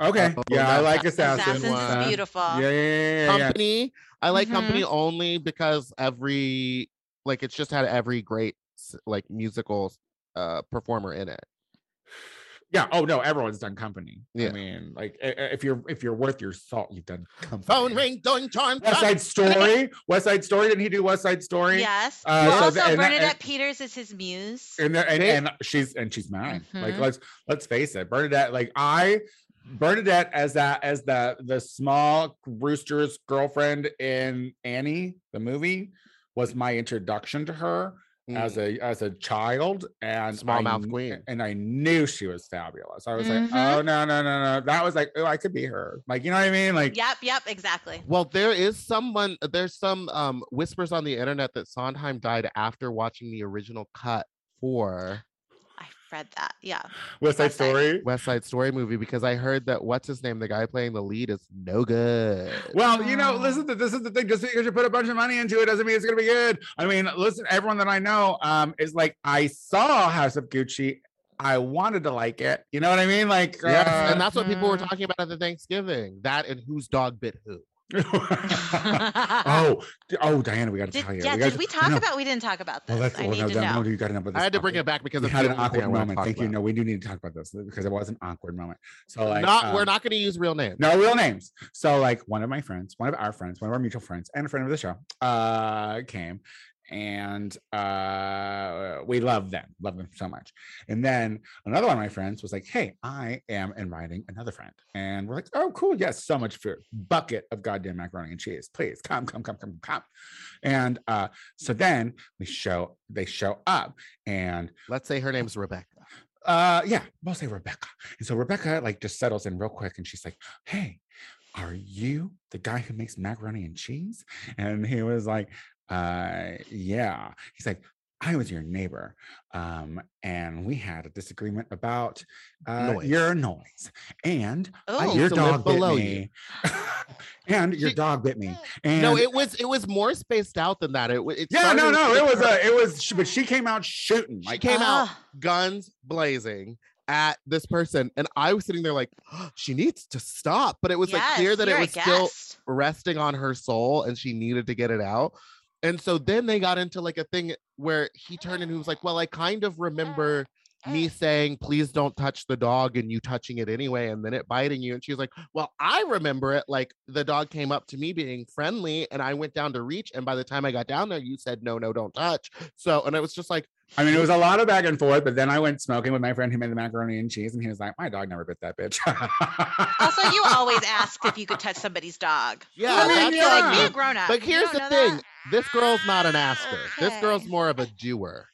Speaker 3: Okay.
Speaker 1: Oh,
Speaker 3: yeah, I like
Speaker 1: that-
Speaker 3: Assassins.
Speaker 2: Assassins
Speaker 1: one.
Speaker 2: is beautiful.
Speaker 3: Yeah, yeah, yeah, yeah, yeah.
Speaker 1: Company. I like
Speaker 2: Mhm.
Speaker 1: Company only because every like it's just had every great like musical uh performer in it.
Speaker 3: Yeah. Oh no, everyone's done company. I mean, like i- i- if you're if you're worth your salt, you've done company.
Speaker 1: Phone ring, doing charm.
Speaker 3: West Side Story. West Side Story. Didn't he do West Side Story?
Speaker 2: Yes.
Speaker 3: Uh,
Speaker 2: well,
Speaker 3: so
Speaker 2: also,
Speaker 3: and
Speaker 2: Bernadette
Speaker 3: and-
Speaker 2: Peters is his muse.
Speaker 3: And, there- and, and she's and she's mine. Like
Speaker 2: Mhm.
Speaker 3: let's let's face it, Bernadette. Like I, Bernadette as that as the the small rooster's girlfriend in Annie the movie was my introduction to her as a as a child and
Speaker 1: Small
Speaker 3: I
Speaker 1: mouth queen.
Speaker 3: and I knew she was fabulous. I was like,
Speaker 2: Mhm.
Speaker 3: oh no no no no, that was like oh I could be her. Like you know what I mean? Like
Speaker 2: Yep, yep, exactly.
Speaker 1: Well, there is someone, there's some um whispers on the internet that Sondheim died after watching the original cut for
Speaker 2: I read that. Yeah.
Speaker 3: West Side
Speaker 2: West Side.
Speaker 3: Story.
Speaker 1: West Side Story movie because I heard that what's his name, the guy playing the lead, is no good.
Speaker 3: Well, you know, listen, to, this is the thing. Just because you put a bunch of money into it doesn't mean it's going to be good. I mean, listen, everyone that I know um, is like, I saw House of Gucci. I wanted to like it. You know what I mean? Like,
Speaker 1: Yes,
Speaker 3: uh,
Speaker 1: and that's what people were
Speaker 2: Mhm.
Speaker 1: talking about at the Thanksgiving. That and whose dog bit who.
Speaker 3: oh, oh, Diana, we got to tell you.
Speaker 2: yeah,
Speaker 3: we gotta-
Speaker 2: did we talk
Speaker 3: know.
Speaker 2: about? We didn't talk about this.
Speaker 3: Well, let's.
Speaker 2: I
Speaker 3: well,
Speaker 2: need
Speaker 3: no,
Speaker 2: to
Speaker 3: no,
Speaker 2: know.
Speaker 3: no, you got to know about this.
Speaker 1: I had to bring it back because
Speaker 3: We
Speaker 1: it's
Speaker 3: had an awkward moment.
Speaker 1: talk
Speaker 3: Thank you. No, we do need to talk about this because it was an awkward moment. So, like,
Speaker 1: not, we're
Speaker 3: um,
Speaker 1: not going to use real names.
Speaker 3: no real names. So, like, one of my friends, one of our friends, one of our mutual friends, and a friend of the show, uh, came, and uh, we love them, love them so much. And then another one of my friends was like, "Hey, I am inviting another friend," and we're like, "Oh, cool, yes, so much food, bucket of goddamn macaroni and cheese, please come, come, come, come, come." And uh, so then we show, they show up, and
Speaker 1: Let's say her name's Rebecca.
Speaker 3: uh yeah we'll say rebecca and so rebecca like just settles in real quick and she's like hey are you the guy who makes macaroni and cheese and he was like uh yeah he's like i was your neighbor um and we had a disagreement about uh
Speaker 1: Noise.
Speaker 3: your noise and I-
Speaker 2: Oh.
Speaker 3: your
Speaker 1: To live
Speaker 3: dog bit
Speaker 1: below
Speaker 3: me and your
Speaker 1: She-
Speaker 3: dog bit me and
Speaker 1: no, it was it was more spaced out than that. It, wa- it
Speaker 3: yeah no no
Speaker 1: with
Speaker 3: it was
Speaker 1: her-
Speaker 3: a it was but she came out shooting
Speaker 1: she
Speaker 3: like
Speaker 1: came out
Speaker 2: Ah.
Speaker 1: guns blazing at this person, and I was sitting there like, she needs to stop. But it was like clear that it was still resting on her soul, and she needed to get it out. And so then they got into like a thing where he turned and he was like, "Well, I kind of remember me saying, please don't touch the dog, and you touching it anyway, and then it biting you." And she was like, "Well, I remember it. Like the dog came up to me being friendly, and I went down to reach, and by the time I got down there, you said no, no, don't touch." So, and it was just like,
Speaker 3: I mean, it was a lot of back and forth, but then I went smoking with my friend who made the macaroni and cheese, and he was like, "My dog never bit that bitch."
Speaker 2: Also, you always asked if you could touch somebody's dog.
Speaker 1: Yeah,
Speaker 2: Well,
Speaker 3: I mean,
Speaker 2: then you're like, be a grown up.
Speaker 1: But here's the thing:
Speaker 2: that?
Speaker 1: This girl's not an asker. This girl's more of a doer.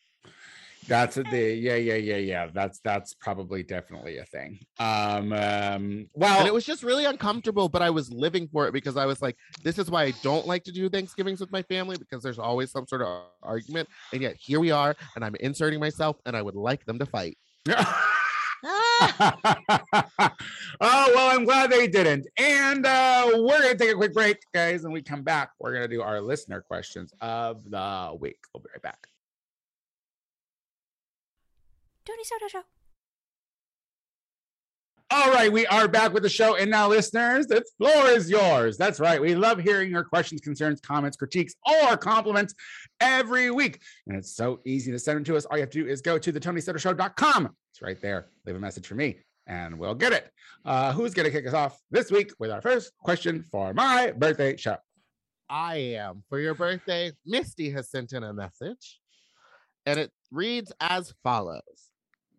Speaker 3: that's a, the yeah, yeah, yeah, yeah. That's that's probably definitely a thing. Um, um well,
Speaker 1: and it was just really uncomfortable but i was living for it because i was like this is why i don't like to do thanksgivings with my family because there's always some sort of argument and yet here we are and i'm inserting myself and i would like them to fight
Speaker 2: Ah,
Speaker 3: oh well, I'm glad they didn't. And uh, we're gonna take a quick break, guys. And we come back. We're gonna do our listener questions of the week. We'll be right back.
Speaker 4: Tony Soto Show.
Speaker 3: All right, we are back with the show. And now, listeners, the floor is yours. That's right. We love hearing your questions, concerns, comments, critiques, or compliments every week. And it's so easy to send them to us. All you have to do is go to the TonySotoShow.com. It's right there. Leave a message for me and we'll get it. Uh, who's going to kick us off this week with our first question for my birthday show?
Speaker 1: i am for your birthday misty has sent in a message and it reads as follows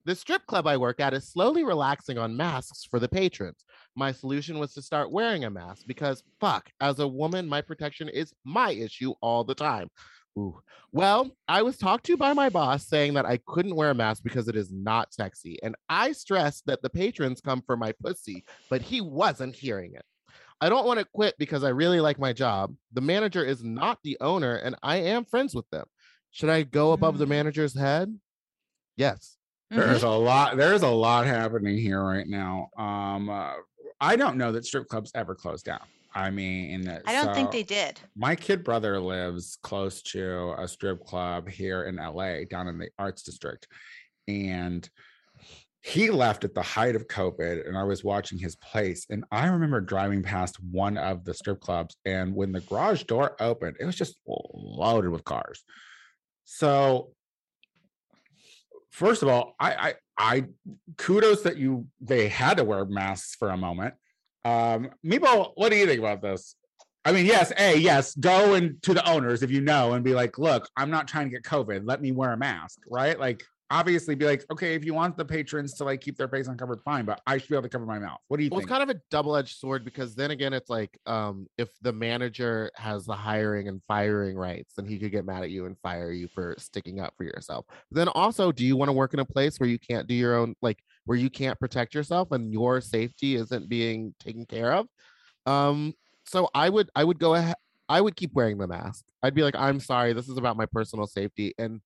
Speaker 1: the strip club i work at is slowly relaxing on masks for the patrons my solution was to start wearing a mask because fuck as a woman my protection is my issue all the time Ooh. Well, I was talked to by my boss saying that I couldn't wear a mask because it is not sexy. And I stressed that the patrons come for my pussy, but he wasn't hearing it. I don't want to quit because I really like my job. The manager is not the owner, and I am friends with them. Should I go above the
Speaker 2: Mm.
Speaker 1: manager's head? Yes.
Speaker 3: There's a lot. There's a lot happening here right now. Um, uh, I don't know that strip clubs ever close down. I mean, uh,
Speaker 2: I don't think they did.
Speaker 3: my kid brother lives close to a strip club here in LA down in the arts district and he left at the height of covid and i was watching his place and i remember driving past one of the strip clubs and when the garage door opened it was just loaded with cars so first of all i i i kudos that you they had to wear masks for a moment um Meepo, what do you think about this I mean, yes, A, yes, go and to the owners if you know and be like, look, I'm not trying to get COVID. Let me wear a mask, right? Like, obviously be like, okay, if you want the patrons to like keep their face uncovered, fine, but I should be able to cover my mouth. What do you
Speaker 1: Well, it's kind of a double-edged sword because then again, it's like um, if the manager has the hiring and firing rights, then he could get mad at you and fire you for sticking up for yourself. then also, do you want to work in a place where you can't do your own, like where you can't protect yourself and your safety isn't being taken care of? Um, so I would, I would go ahead, I would keep wearing the mask. I'd be like, I'm sorry, this is about my personal safety, and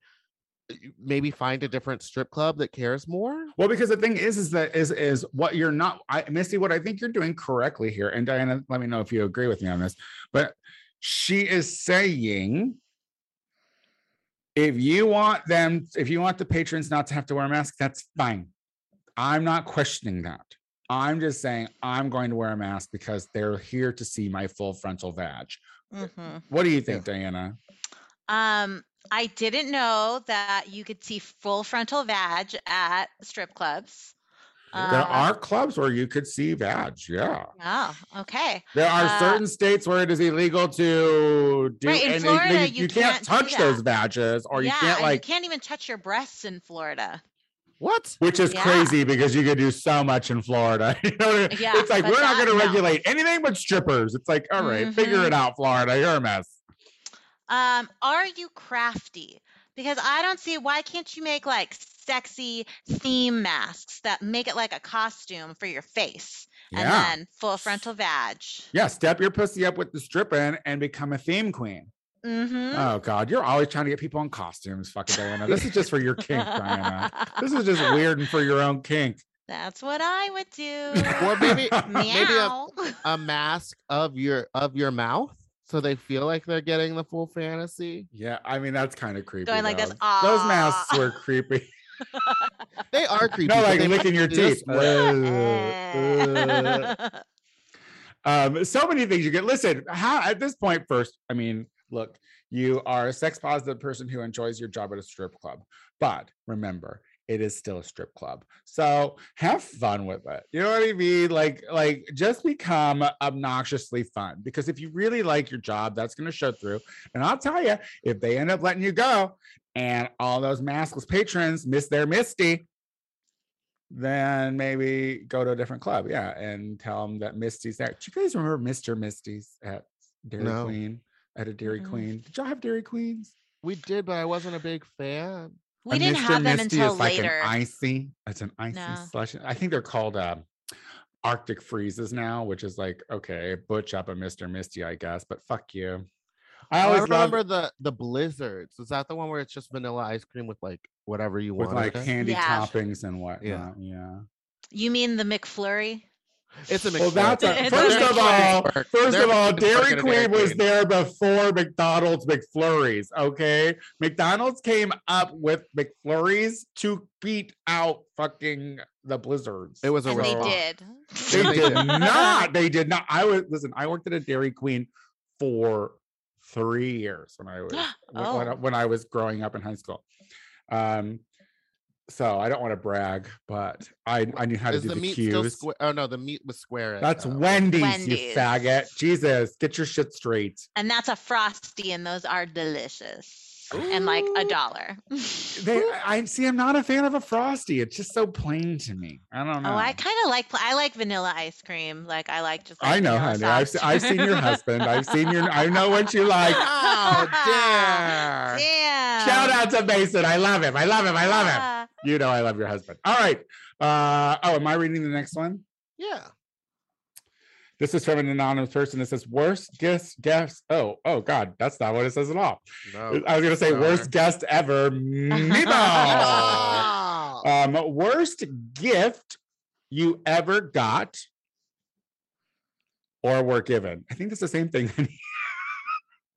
Speaker 1: uh, maybe find a different strip club that cares more.
Speaker 3: Well, because the thing is, is that is is what you're not, I Misty, what I think you're doing correctly here, and Diana, let me know if you agree with me on this, but she is saying if you want them, if you want the patrons not to have to wear a mask, that's fine. I'm not questioning that. I'm just saying I'm going to wear a mask because they're here to see my full frontal vag.
Speaker 2: Mhm.
Speaker 3: What do you think, Diana?
Speaker 2: Um, I didn't know that you could see full frontal vag at strip clubs.
Speaker 3: there
Speaker 2: Uh,
Speaker 3: are clubs where you could see vag. Yeah.
Speaker 2: Oh, okay.
Speaker 3: There are
Speaker 2: Uh,
Speaker 3: certain states where it is illegal to do
Speaker 2: Right, in
Speaker 3: and
Speaker 2: Florida,
Speaker 3: you,
Speaker 2: you
Speaker 3: can't,
Speaker 2: can't
Speaker 3: touch those badges or you can't like
Speaker 2: you can't even touch your breasts in Florida.
Speaker 1: What?
Speaker 3: which is
Speaker 2: Yeah.
Speaker 3: crazy because you could do so much in Florida. You know,
Speaker 2: Yeah,
Speaker 3: it's like we're not going to
Speaker 2: no.
Speaker 3: regulate anything but strippers. It's like, all right, figure
Speaker 2: Mhm.
Speaker 3: it out, Florida. You're a mess.
Speaker 2: Um, are you crafty? Because I don't see why can't you make like sexy theme masks that make it like a costume for your face and
Speaker 3: Yeah.
Speaker 2: then full frontal vag.
Speaker 3: Yeah, step your pussy up with the stripping and become a theme queen.
Speaker 2: Mm-hmm.
Speaker 3: Oh God, you're always trying to get people in costumes, fucking Diana. This is just for your kink, Diana. This is just weird and for your own kink.
Speaker 2: That's what I would do.
Speaker 1: Or maybe maybe a, a mask of your of your mouth so they feel like they're getting the full fantasy.
Speaker 3: Yeah, I mean that's kind of creepy.
Speaker 2: Going like this.
Speaker 3: though. Those masks were creepy.
Speaker 1: They are creepy.
Speaker 3: no, like licking your
Speaker 1: do this
Speaker 3: teeth. um, so many things you get. Listen, how at this point, first, I mean, look, you are a sex positive person who enjoys your job at a strip club, but remember, it is still a strip club. So have fun with it. You know what I mean? Like, like just become obnoxiously fun. Because if you really like your job, that's going to show through. And I'll tell you, if they end up letting you go, and all those maskless patrons miss their Misty, then maybe go to a different club. Yeah. And tell them that Misty's there. Do you guys remember Mr. Misty's at Dairy
Speaker 1: No.
Speaker 3: Queen? At a Dairy
Speaker 2: Mm-mm.
Speaker 3: Queen. Did y'all have Dairy Queens?
Speaker 1: we did, but I wasn't a big fan.
Speaker 2: we
Speaker 3: A
Speaker 2: didn't
Speaker 3: Mr.
Speaker 2: have them
Speaker 3: Misty
Speaker 2: until
Speaker 3: is like
Speaker 2: later.
Speaker 3: an icy. It's an icy
Speaker 2: No.
Speaker 3: slush. I think they're called um, Arctic freezes now, which is like okay, butch up a Mr. Misty, I guess. But fuck you. I
Speaker 1: I
Speaker 3: always
Speaker 1: remember
Speaker 3: remember
Speaker 1: the the blizzards. Is that the one where it's just vanilla ice cream with like whatever you want?
Speaker 3: with
Speaker 1: want?
Speaker 3: like candy
Speaker 2: Yeah.
Speaker 3: toppings and whatnot. Yeah.
Speaker 2: you mean the McFlurry?
Speaker 1: It's a
Speaker 3: Well, that's a,
Speaker 2: It's
Speaker 3: first
Speaker 2: a
Speaker 3: of all, first
Speaker 1: They're
Speaker 3: of all, Dairy Queen was there before McDonald's McFlurries. Okay, McDonald's came up with McFlurries to beat out fucking the blizzards.
Speaker 1: It was a
Speaker 2: And they did.
Speaker 3: They
Speaker 1: They
Speaker 3: did
Speaker 1: did.
Speaker 3: not. They did not. I was listen. I worked at a Dairy Queen for three years when I was when, when
Speaker 2: Oh.
Speaker 3: when I was growing up in high school. Um, so I don't want to brag, but I I knew how to
Speaker 1: Is
Speaker 3: do
Speaker 1: the
Speaker 3: the,
Speaker 1: meat
Speaker 3: cues.
Speaker 1: still square? Oh no, the meat was square.
Speaker 3: That's
Speaker 1: though.
Speaker 3: Wendy's, you
Speaker 2: Wendy's.
Speaker 3: faggot. Jesus, get your shit straight.
Speaker 2: And that's a frosty, and those are delicious. And like a dollar.
Speaker 3: They, I I- see. I'm not a fan of a frosty. It's just so plain to me. I don't know.
Speaker 2: Oh, I kind of like I like vanilla ice cream. Like I like just. Like,
Speaker 3: I know, honey. I've, se- I've seen your husband. I've seen your. I know what you like.
Speaker 1: Oh, how dare.
Speaker 2: Damn.
Speaker 3: Shout out to Mason. I love him. I love him. I love him. You know I love your husband. All right. Uh, oh, am I reading the next one?
Speaker 1: Yeah.
Speaker 3: This is from an anonymous person. It says worst guest guest. Oh, oh God, that's not what it says at all.
Speaker 1: No.
Speaker 3: I was gonna say worst guest ever. Meatball. Um, worst gift you ever got or were given. I think that's the same thing.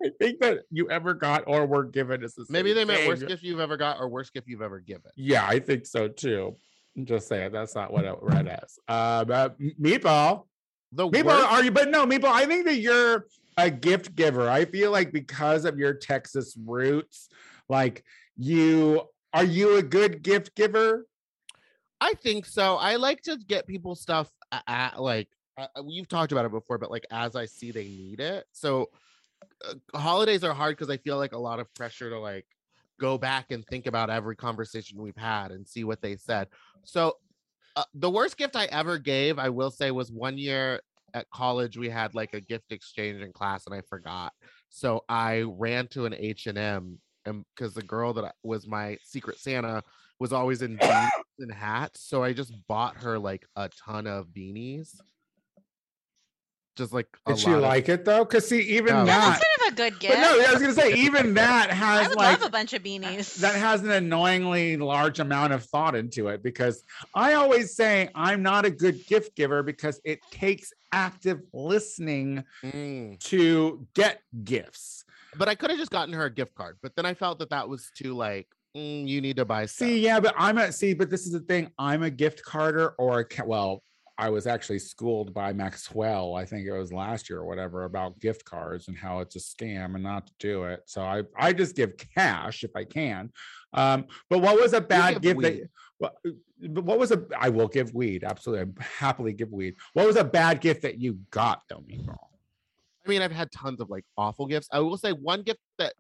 Speaker 3: I think that you ever got or were given is the
Speaker 1: Maybe they meant worst gift you've ever got or worst gift you've ever given.
Speaker 3: Yeah, I think so too. I'm Just saying that's not what I read as. Uh, Meatball,
Speaker 1: The
Speaker 3: Meatball,
Speaker 1: worst,
Speaker 3: are you? But no, Meatball. I think that you're a gift giver. I feel like because of your Texas roots, like you are you a good gift giver?
Speaker 1: I think so. I like to get people stuff a- a- like uh, you've talked about it before, but like as I see they need it. So uh, holidays are hard because I feel like a lot of pressure to like go back and think about every conversation we've had and see what they said. So uh, the worst gift I ever gave, I will say, was one year at college we had like a gift exchange in class and I forgot. So I ran to an H and M and because the girl that was my secret Santa was always in beanies and hats, so I just bought her like a ton of beanies. Just like a
Speaker 3: Did she
Speaker 1: lot of-
Speaker 3: like it though? Because see, even
Speaker 1: No.
Speaker 2: Yeah,
Speaker 3: that.
Speaker 2: that's kind of a good gift.
Speaker 3: But no, I was gonna say even that
Speaker 2: I
Speaker 3: has
Speaker 2: would
Speaker 3: like
Speaker 2: love a bunch of beanies.
Speaker 3: that has an annoyingly large amount of thought into it because I always say I'm not a good gift giver because it takes active listening
Speaker 1: Mm.
Speaker 3: to get gifts.
Speaker 1: But I could have just gotten her a gift card, but then I felt that that was too like mm, you need to buy stuff.
Speaker 3: See, yeah, but I'm a see, but this is the thing. I'm a gift carder or a well, I was actually schooled by Maxwell, I think it was last year or whatever, about gift cards and how it's a scam and not to do it. So I I just give cash if I can. Um, but what was a bad gift that what, but what was a I will give weed, absolutely. I happily give weed. What was a bad gift that you got, Domingo?
Speaker 1: I mean, I've had tons of like awful gifts. I will say one gift that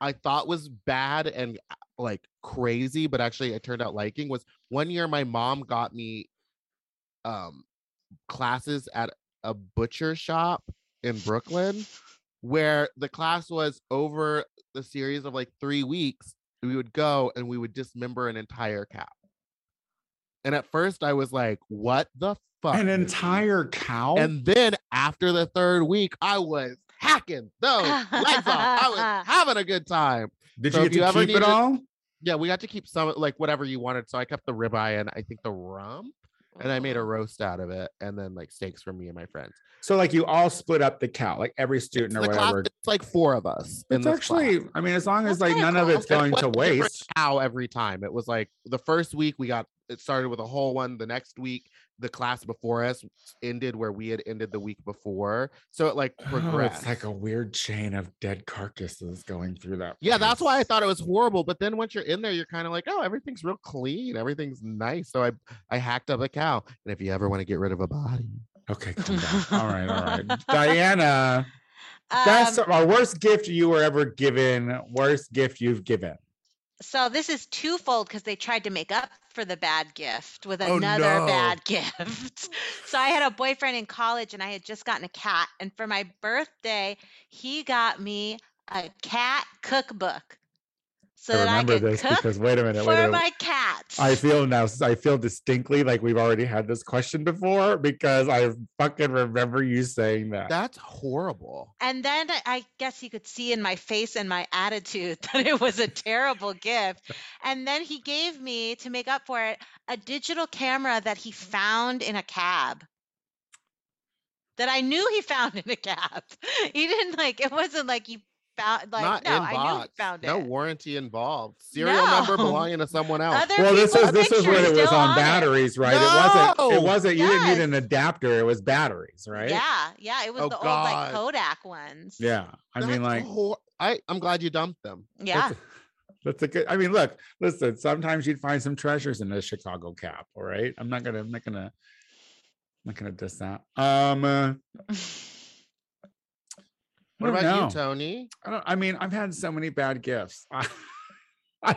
Speaker 1: I thought was bad and like crazy, but actually I turned out liking was one year my mom got me um classes at a butcher shop in Brooklyn where the class was over the series of like three weeks. We would go and we would dismember an entire cow. And at first I was like, what the fuck?
Speaker 3: An
Speaker 1: is this?"
Speaker 3: entire cow?
Speaker 1: And then after the third week, I was hacking those legs off. I was having a good time.
Speaker 3: Did
Speaker 1: so
Speaker 3: you
Speaker 1: you
Speaker 3: to
Speaker 1: ever
Speaker 3: keep it all?
Speaker 1: Yeah, we got to keep some like whatever you wanted. So I kept the ribeye and I think the rum, and I made a uh-huh. roast out of it, and then like steaks for me and my friends.
Speaker 3: So like you all split up the cow, like every student or
Speaker 1: The class,
Speaker 3: whatever.
Speaker 1: it's like four of us.
Speaker 3: It's actually,
Speaker 1: class.
Speaker 3: I mean, as long as like none of it's going to
Speaker 1: wasn't a different
Speaker 3: waste.
Speaker 1: cow every time. It was like the first week we got it started with a whole one. The next week, the class before us ended where we had ended the week before. So it like
Speaker 3: Oh,
Speaker 1: progressed.
Speaker 3: it's like a weird chain of dead carcasses going through that.
Speaker 1: Yeah, that's why I thought it was horrible. But then once you're in there, you're kind of like, oh, everything's real clean, everything's nice. So I I hacked up a cow. And if you ever want to get rid of a body,
Speaker 3: Okay, calm down. all right, all right. Diana, that's
Speaker 2: Um,
Speaker 3: our worst gift you were ever given. Worst gift you've given.
Speaker 2: So this is twofold because they tried to make up for the bad gift with
Speaker 1: Oh,
Speaker 2: another
Speaker 1: no.
Speaker 2: bad gift. so I had a boyfriend in college and I had just gotten a cat. And for my birthday, he got me a cat cookbook so
Speaker 3: I
Speaker 2: that I
Speaker 3: remember
Speaker 2: could
Speaker 3: this
Speaker 2: cook
Speaker 3: because wait a minute,
Speaker 2: for
Speaker 3: wait a minute.
Speaker 2: my cats.
Speaker 3: I feel now. I feel distinctly like we've already had this question before because I fucking remember you saying that.
Speaker 1: that's horrible.
Speaker 2: And then I- I guess you could see in my face and my attitude that it was a terrible gift. And then he gave me, to make up for it, a digital camera that he found in a cab. That I knew he found in a cab. He didn't like, it wasn't like he found, like,
Speaker 1: Not
Speaker 2: no,
Speaker 1: in
Speaker 2: I knew
Speaker 1: box.
Speaker 2: he found
Speaker 1: no warranty involved. Serial number belonging to someone else.
Speaker 2: Other
Speaker 3: well, this
Speaker 2: people's
Speaker 3: is this is when it was
Speaker 2: still
Speaker 3: on
Speaker 2: on it.
Speaker 3: batteries, right? It wasn't. It wasn't. You didn't need an adapter. It was batteries, right?
Speaker 2: Yeah, yeah. It was
Speaker 1: Oh,
Speaker 2: the old like Kodak ones.
Speaker 3: Yeah. I mean, like,
Speaker 1: hor- I I'm glad you dumped them.
Speaker 2: Yeah.
Speaker 3: That's, that's a good. I mean, look, listen. Sometimes you'd find some treasures in a Chicago cap. All right, I'm not gonna. I'm not gonna. I'm not gonna diss that. Um. uh, I
Speaker 1: What about
Speaker 3: know.
Speaker 1: you, Tony?
Speaker 3: I don't. I mean, I've had so many bad gifts. I, I,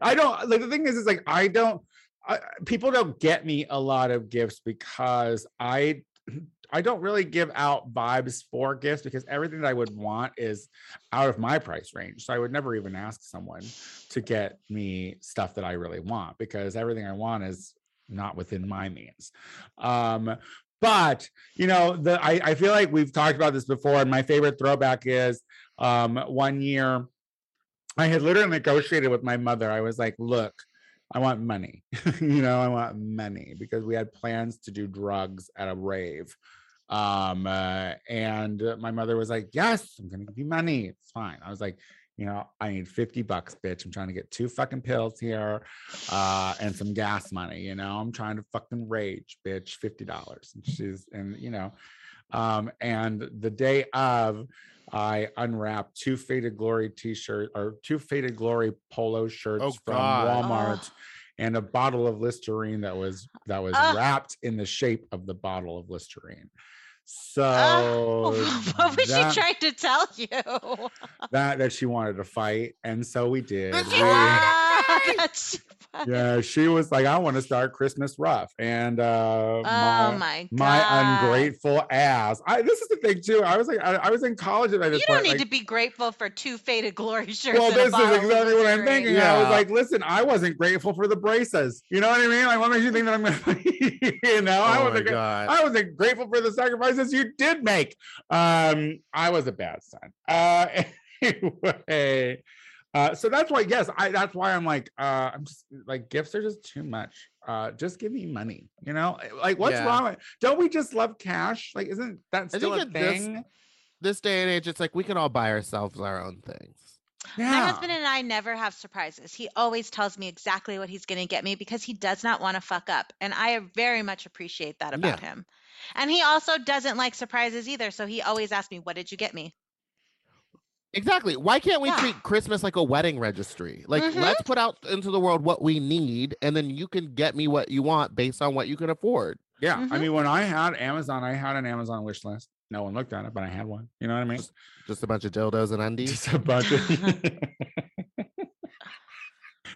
Speaker 3: I don't. Like the thing is, is like I don't. I, people don't get me a lot of gifts because I. I don't really give out vibes for gifts because everything that I would want is out of my price range. So I would never even ask someone to get me stuff that I really want because everything I want is not within my means. Um, but you know, the I, I feel like we've talked about this before, and my favorite throwback is um one year I had literally negotiated with my mother. I was like, look, I want money. you know, I want money because we had plans to do drugs at a rave. Um, uh, and my mother was like, Yes, I'm gonna give you money. It's fine. I was like, you know, I need 50 bucks, bitch. I'm trying to get two fucking pills here, uh, and some gas money. You know, I'm trying to fucking rage, bitch. $50. And she's, and you know, um, and the day of, I unwrapped two Faded Glory t-shirt or two Faded Glory polo shirts
Speaker 1: Oh,
Speaker 3: from Walmart
Speaker 2: Oh.
Speaker 3: and a bottle of Listerine that was that was wrapped in the shape of the bottle of Listerine. So
Speaker 2: Ah, what was
Speaker 3: that,
Speaker 2: she trying to tell you?
Speaker 3: that that she wanted to fight, and so we did. We-
Speaker 2: Ah, that's funny.
Speaker 3: Yeah, she was like, "I want to start Christmas rough," and uh,
Speaker 2: Oh my god.
Speaker 3: my ungrateful ass. I this is the thing too. I was like, I, I was in college at this
Speaker 2: You don't
Speaker 3: point.
Speaker 2: need
Speaker 3: like,
Speaker 2: to be grateful for two faded glory shirts.
Speaker 3: well, this is exactly what I'm thinking. Yeah. I was like, listen, I wasn't grateful for the braces. You know what I mean? Like, what makes you think that I'm gonna, you know, I
Speaker 1: oh my
Speaker 3: wasn't, gra-
Speaker 1: god.
Speaker 3: I wasn't grateful for the sacrifices you did make. Um, I was a bad son. Uh, anyway, uh, so that's why, yes, I that's why I'm like, uh, I'm just like gifts are just too much. Uh, just give me money. You know, like what's
Speaker 1: Yeah.
Speaker 3: wrong with? Don't we just love cash? Like, isn't that still
Speaker 1: think
Speaker 3: a
Speaker 1: at this-
Speaker 3: thing?
Speaker 1: this day and age, it's like we can all buy ourselves our own things.
Speaker 3: Yeah.
Speaker 2: My husband and I never have surprises. He always tells me exactly what he's going to get me because he does not want to fuck up. And I very much appreciate that about him. And he also doesn't like surprises either. So he always asks me, What did you get me?
Speaker 1: Exactly. Why can't we
Speaker 2: Yeah.
Speaker 1: treat Christmas like a wedding registry? Like,
Speaker 2: Mhm.
Speaker 1: let's put out into the world what we need, and then you can get me what you want based on what you can afford.
Speaker 3: Yeah, I
Speaker 2: Mhm.
Speaker 3: mean, when I had Amazon, I had an Amazon wish list. No one looked at it, but I had one. You know what I mean?
Speaker 1: Just a bunch of dildos and undies.
Speaker 3: Just a bunch of.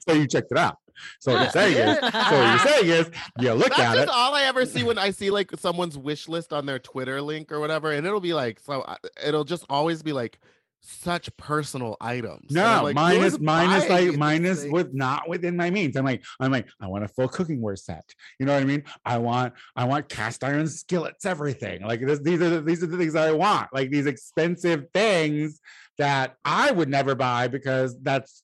Speaker 3: so you checked it out. So what you're saying is, so what you're saying is, you look
Speaker 1: That's
Speaker 3: at
Speaker 1: just
Speaker 3: it.
Speaker 1: all I ever see when I see like someone's wish list on their Twitter link or whatever, and it'll be like so. uh, It'll just always be like such personal items.
Speaker 3: No,
Speaker 1: like,
Speaker 3: mine is mine is like mine is with not within my means. I'm like, I'm like, I want a full cookware set. You know what I mean? I want I want cast iron skillets, everything. Like this, these are the, these are the things I want. Like these expensive things that I would never buy because that's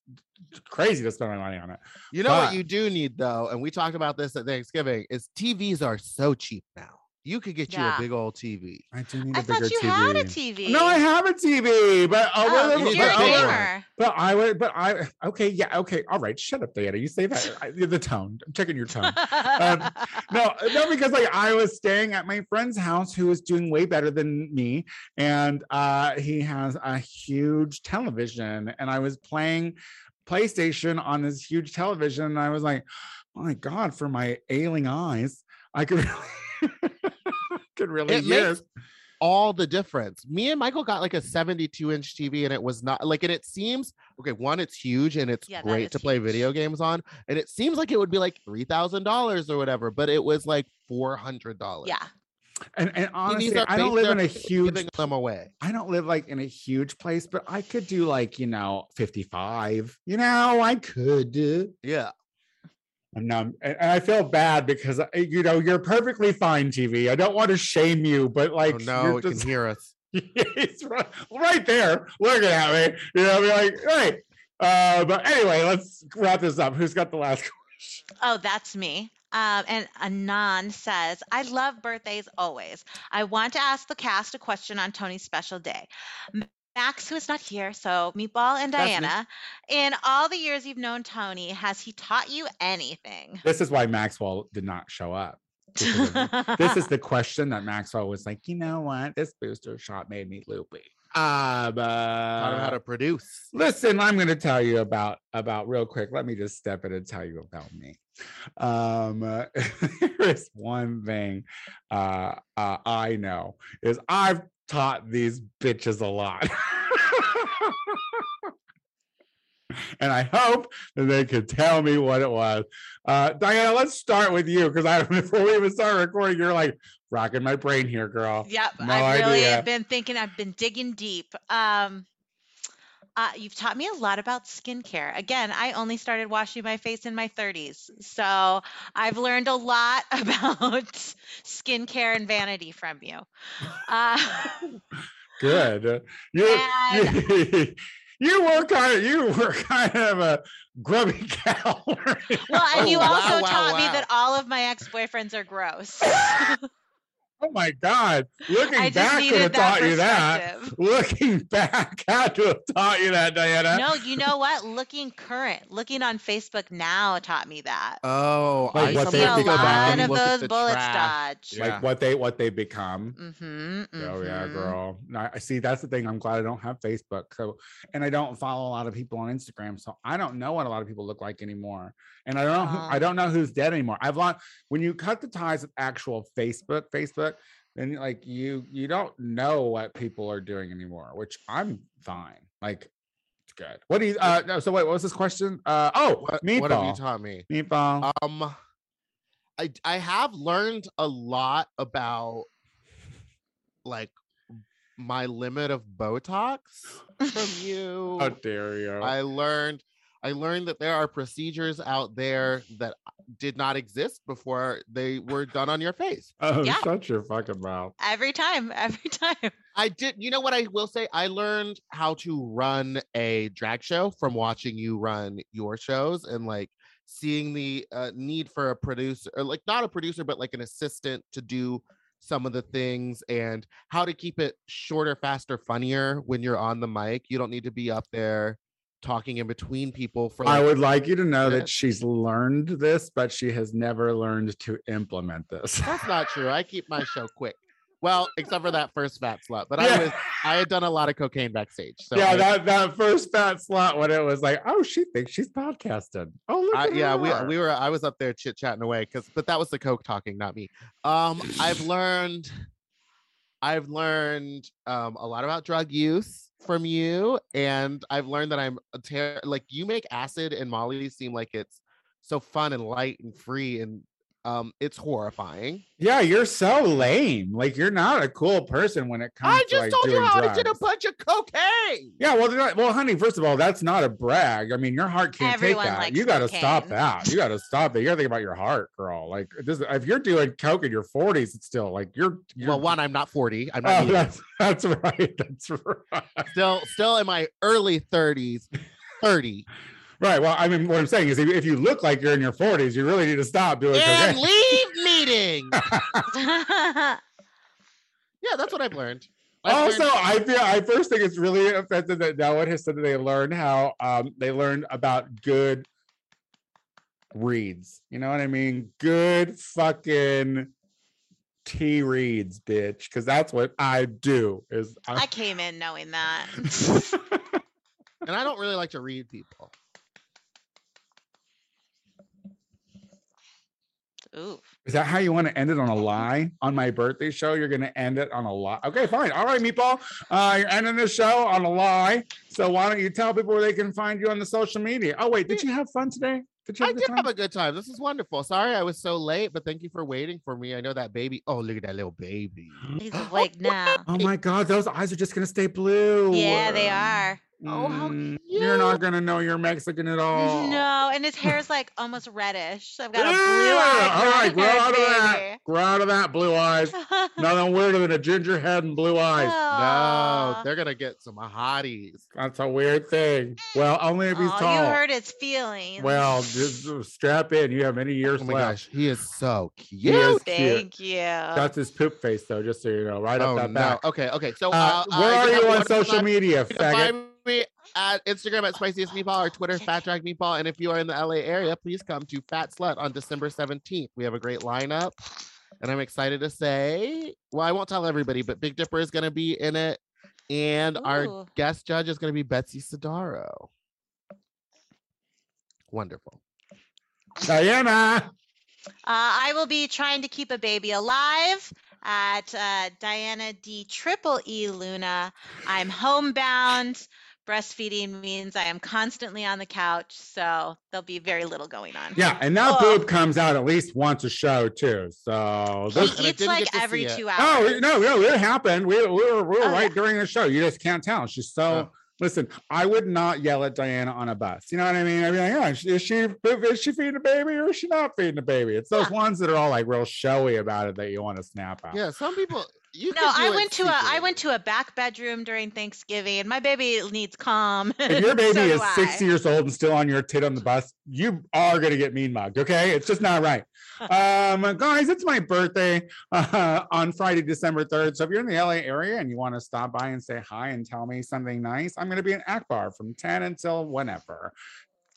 Speaker 3: crazy to spend my money on it.
Speaker 1: You know
Speaker 3: But-
Speaker 1: what you do need though, and we talked about this at Thanksgiving, is TVs are so cheap now. You could get you a big old TV.
Speaker 3: I do need
Speaker 2: I
Speaker 3: a bigger
Speaker 2: thought you
Speaker 3: TV.
Speaker 2: had a TV.
Speaker 3: No, I have a TV, but
Speaker 2: Oh,
Speaker 3: but-
Speaker 1: you
Speaker 3: but-
Speaker 2: you're a
Speaker 1: but-
Speaker 2: gamer.
Speaker 3: But I would, but I okay, yeah, okay, all right. Shut up, Diana. You say that I, the tone. I'm checking your tone. Um, no, no, because like I was staying at my friend's house who was doing way better than me, and uh, he has a huge television, and I was playing PlayStation on this huge television, and I was like, oh my god, for my ailing eyes, I could really, could really
Speaker 1: It makes all the difference. Me and Michael got like a 72 inch TV, and it was not like, and it seems okay. One, it's huge and it's
Speaker 2: Yeah,
Speaker 1: great
Speaker 2: is
Speaker 1: to play
Speaker 2: huge.
Speaker 1: video games on, and it seems like it would be like three thousand dollars or whatever, but it was like four hundred dollars.
Speaker 2: yeah.
Speaker 3: And, and honestly, I don't live in a huge
Speaker 1: giving them away.
Speaker 3: I don't live like in a huge place, but I could do like, you know, 55. You know, I could. do.
Speaker 1: Yeah.
Speaker 3: And, now, and and I feel bad because, you know, you're perfectly fine, TV. I don't want to shame you, but like,
Speaker 1: oh no,
Speaker 3: you're
Speaker 1: it can hear us.
Speaker 3: it's right, right there looking at me. You know, be like, right. Uh, but anyway, let's wrap this up. Who's got the last question?
Speaker 2: Oh, that's me. Um, and Anan says, I love birthdays always. I want to ask the cast a question on Tony's special day. M- Max, who is not here, so Meatball and
Speaker 1: That's me.
Speaker 2: Diana, in all the years you've known Tony, has he taught you anything?
Speaker 3: This is why Maxwell did not show up. this is the question that Maxwell was like, you know what? This booster shot made me loopy. Uh,
Speaker 1: Taught him how to produce.
Speaker 3: listen, I'm going to tell you about about real quick. Let me just step in and tell you about me. Um, uh, there is one thing uh, uh, I know is I've taught these bitches a lot. And I hope that they could tell me what it was. Uh, Diana, let's start with you because I before we even start recording, you're like rocking my brain here, girl.
Speaker 2: Yep,
Speaker 3: No
Speaker 2: I really
Speaker 3: idea.
Speaker 2: have been thinking. I've been digging deep. Um, uh, you've taught me a lot about skincare. Again, I only started washing my face in my 30s, so I've learned a lot about skincare and vanity from you. Uh,
Speaker 3: Good. You, you, you were kind of you were kind of a grubby cow.
Speaker 2: well, and
Speaker 1: Oh,
Speaker 2: you
Speaker 1: wow,
Speaker 2: also
Speaker 1: wow,
Speaker 2: taught me
Speaker 1: wow.
Speaker 2: that all of my ex-boyfriends are gross.
Speaker 3: Oh my God! Looking
Speaker 2: I
Speaker 3: back, could have taught you that. Looking back, had to have taught you that, Diana.
Speaker 2: No, you know what? Looking current, looking on Facebook now taught me that.
Speaker 1: Oh,
Speaker 3: Like
Speaker 1: I
Speaker 3: what
Speaker 2: I
Speaker 3: they
Speaker 2: see
Speaker 1: sometimes
Speaker 2: a
Speaker 3: become.
Speaker 2: lot of those bullets
Speaker 1: trash.
Speaker 2: dodge.
Speaker 1: Yeah.
Speaker 3: Like what they what they become.
Speaker 2: Mm-hmm,
Speaker 3: Oh yeah,
Speaker 2: mhm.
Speaker 3: girl. No, I see. That's the thing. I'm glad I don't have Facebook. So, and I don't follow a lot of people on Instagram, so I don't know what a lot of people look like anymore. And I don't know. Who, I don't know who's dead anymore. I've lost when you cut the ties with actual Facebook. Facebook, then like you you don't know what people are doing anymore, which I'm fine. Like it's good. What do you? Uh, no. So wait, what was this question? Uh, oh,
Speaker 1: What,
Speaker 3: meatball.
Speaker 1: what have you taught me?
Speaker 3: meatball.
Speaker 1: Um, I I have learned a lot about like my limit of Botox from you.
Speaker 3: How dare you?
Speaker 1: I learned I learned that there are procedures out there that did not exist before they were done on your face.
Speaker 3: oh,
Speaker 2: Yeah.
Speaker 3: shut your fucking mouth.
Speaker 2: Every time, every time.
Speaker 1: I did, you know what I will say? I learned how to run a drag show from watching you run your shows and like seeing the uh, need for a producer, or like not a producer, but like an assistant to do some of the things and how to keep it shorter, faster, funnier when you're on the mic. You don't need to be up there talking in between people for
Speaker 3: I would like you to know
Speaker 1: Yeah.
Speaker 3: that she's learned this, but she has never learned to implement this.
Speaker 1: that's not true. I keep my show quick. Well, except for that first fat slut, but I was I had done a lot of cocaine backstage. So
Speaker 3: yeah,
Speaker 1: I-
Speaker 3: that, that first fat slot when it was like, oh, she thinks she's podcasting. Oh, look
Speaker 1: I, yeah, we we were I was up there chit chatting away because but that was the coke talking, not me. Um, I've learned I've learned um a lot about drug use from you, and I've learned that I'm a ter- like you make acid and Molly seem like it's so fun and light and free, and um, it's horrifying.
Speaker 3: Yeah, you're so lame. Like you're not a cool person when it comes
Speaker 1: I
Speaker 3: to
Speaker 1: just
Speaker 3: like
Speaker 1: told you
Speaker 3: doing
Speaker 1: how
Speaker 3: drugs.
Speaker 1: I did a bunch of cocaine.
Speaker 3: Yeah, well, not- well, honey. First of all, that's not a brag. I mean, your heart can't
Speaker 2: Everyone
Speaker 3: take that. You got to stop that. You got to stop that. You got to think about your heart, girl. Like this, if you're doing coke in your 40s, it's still like you're. you're
Speaker 1: Well, one, I'm not 40. I'm not
Speaker 3: Oh, that's that's right. That's right.
Speaker 1: still still in my early 30s. 30
Speaker 3: Right. Well, I mean, what I'm saying is, if, if you look like you're in your 40s, you really need to stop doing
Speaker 1: and
Speaker 3: cocaine.
Speaker 1: leave meetings. Yeah, that's what I've learned. I've
Speaker 3: also,
Speaker 1: learned-
Speaker 3: I feel I first think it's really offensive that no one has said that they learned how um they learned about good reads. You know what I mean? Good fucking tea reads, bitch. Because that's what I do. Is
Speaker 2: I came in knowing that.
Speaker 1: and I don't really like to read people.
Speaker 2: Ooh.
Speaker 3: Is that how you want to end it on a lie on my birthday show? You're going to end it on a lie. Okay, fine. All right, Meatball. Uh, you're ending this show on a lie. So why don't you tell people where they can find you on the social media? Oh wait, did you have fun today? Did you
Speaker 1: I
Speaker 3: have a good
Speaker 1: did
Speaker 3: time?
Speaker 1: have a good time. This is wonderful. Sorry I was so late, but thank you for waiting for me. I know that baby. Oh, look at that little baby.
Speaker 2: He's awake now.
Speaker 3: Oh my god, those eyes are just gonna stay blue.
Speaker 2: Yeah, they are.
Speaker 1: Oh, how
Speaker 3: Mm, You're not gonna know you're Mexican at all.
Speaker 2: No, and his hair's like almost reddish. So I've got a blue-eyed,
Speaker 3: all right, grow out of that.
Speaker 2: red-haired
Speaker 3: Grow out of that blue eyes. Nothing weirder than a ginger head and blue eyes.
Speaker 1: No, they're gonna get some hotties.
Speaker 3: That's a weird thing. Well, only if he's
Speaker 2: Aw,
Speaker 3: tall.
Speaker 2: You hurt his feelings.
Speaker 3: Well, just uh, strap in. You have many years
Speaker 1: Oh my
Speaker 3: left.
Speaker 1: gosh, he is so
Speaker 3: is
Speaker 1: cute.
Speaker 3: cute.
Speaker 2: thank you.
Speaker 3: That's his poop face, though, just so you know, right
Speaker 1: oh
Speaker 3: up that
Speaker 1: no.
Speaker 3: back.
Speaker 1: Okay, okay. So
Speaker 3: Uh,
Speaker 1: uh,
Speaker 3: where
Speaker 1: I
Speaker 3: are you on social media,
Speaker 1: You can
Speaker 3: faggot?
Speaker 1: Find me at Instagram at spiciest meatball or Twitter fat drag meatball. And if you are in the LA area, please come to Fat Slut on December 17th. We have a great lineup. And I'm excited to say, well, I won't tell everybody, but Big Dipper is going to be in it. And our guest judge is going to be Betsy Sodaro. Wonderful.
Speaker 3: Diana.
Speaker 2: Uh, I will be trying to keep a baby alive at uh, Diana D Triple E Luna. I'm homebound. Breastfeeding means I am constantly on the couch, so there'll be very little going on.
Speaker 3: Yeah, and that
Speaker 2: Oh.
Speaker 3: boob comes out at least once a show too. So
Speaker 2: He
Speaker 3: this,
Speaker 1: And
Speaker 2: eats like every
Speaker 1: two it.
Speaker 2: two
Speaker 3: oh
Speaker 2: hours.
Speaker 3: Oh, no, no, it happened. We, we were we were
Speaker 2: Oh,
Speaker 3: right
Speaker 2: yeah.
Speaker 3: during the show. You just can't tell. She's so.
Speaker 1: Oh.
Speaker 3: Listen, I would not yell at Diana on a bus. You know what I mean? I'd be like, yeah, is she is she, is she feeding a baby or is she not feeding a baby? It's those
Speaker 2: Yeah.
Speaker 3: ones that are all like real showy about it that you want to snap at.
Speaker 1: Yeah, some people. You
Speaker 2: No, I went to a I went to a back bedroom during Thanksgiving. My baby needs calm.
Speaker 3: If your baby
Speaker 2: So
Speaker 3: is. 60 years old and still on your tit on the bus, you are going to get mean mugged. Okay. It's just not right. um, guys, it's my birthday uh, on Friday, December 3rd. So if you're in the LA area and you want to stop by and say hi and tell me something nice, I'm going to be in Akbar from 10 until whenever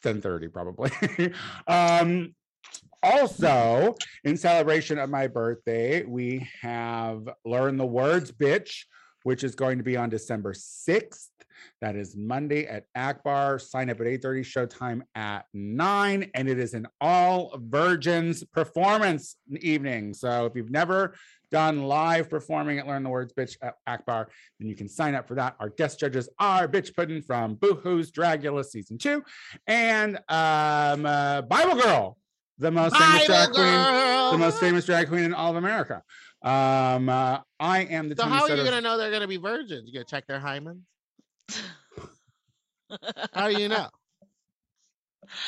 Speaker 3: 10:30 probably. um, also, in celebration of my birthday, we have Learn the Words, bitch, which is going to be on December 6th. That is Monday at Akbar. Sign up at 8:30, showtime at 9. And it is an all virgins performance evening. So if you've never done live performing at Learn the Words, bitch at Akbar, then you can sign up for that. Our guest judges are Bitch Puddin from Boohoo's Dragula season two and um, uh, Bible Girl, the most famous drag
Speaker 1: Bible
Speaker 3: queen, the most famous drag queen in all of America. Um, uh, I am the
Speaker 1: So
Speaker 3: Tony
Speaker 1: how are you
Speaker 3: Soto-
Speaker 1: gonna know they're gonna be virgins? You gonna check their hymens? How do you know?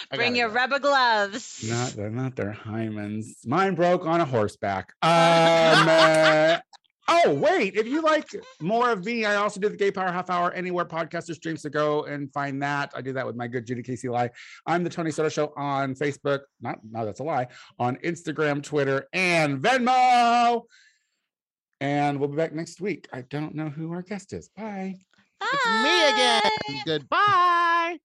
Speaker 1: I
Speaker 2: Bring your
Speaker 1: go.
Speaker 2: rubber gloves.
Speaker 3: Not they're not their hymens. Mine broke on a horseback. Um, uh, oh wait, if you like more of me, I also do the Gay Power Half Hour anywhere podcaster streams to go and find that. I do that with my good Judy Casey Lie. I'm the Tony Soto Show on Facebook. Not no, that's a lie. On Instagram, Twitter, and Venmo. And we'll be back next week. I don't know who our guest is. Bye.
Speaker 1: It's me again. Goodbye.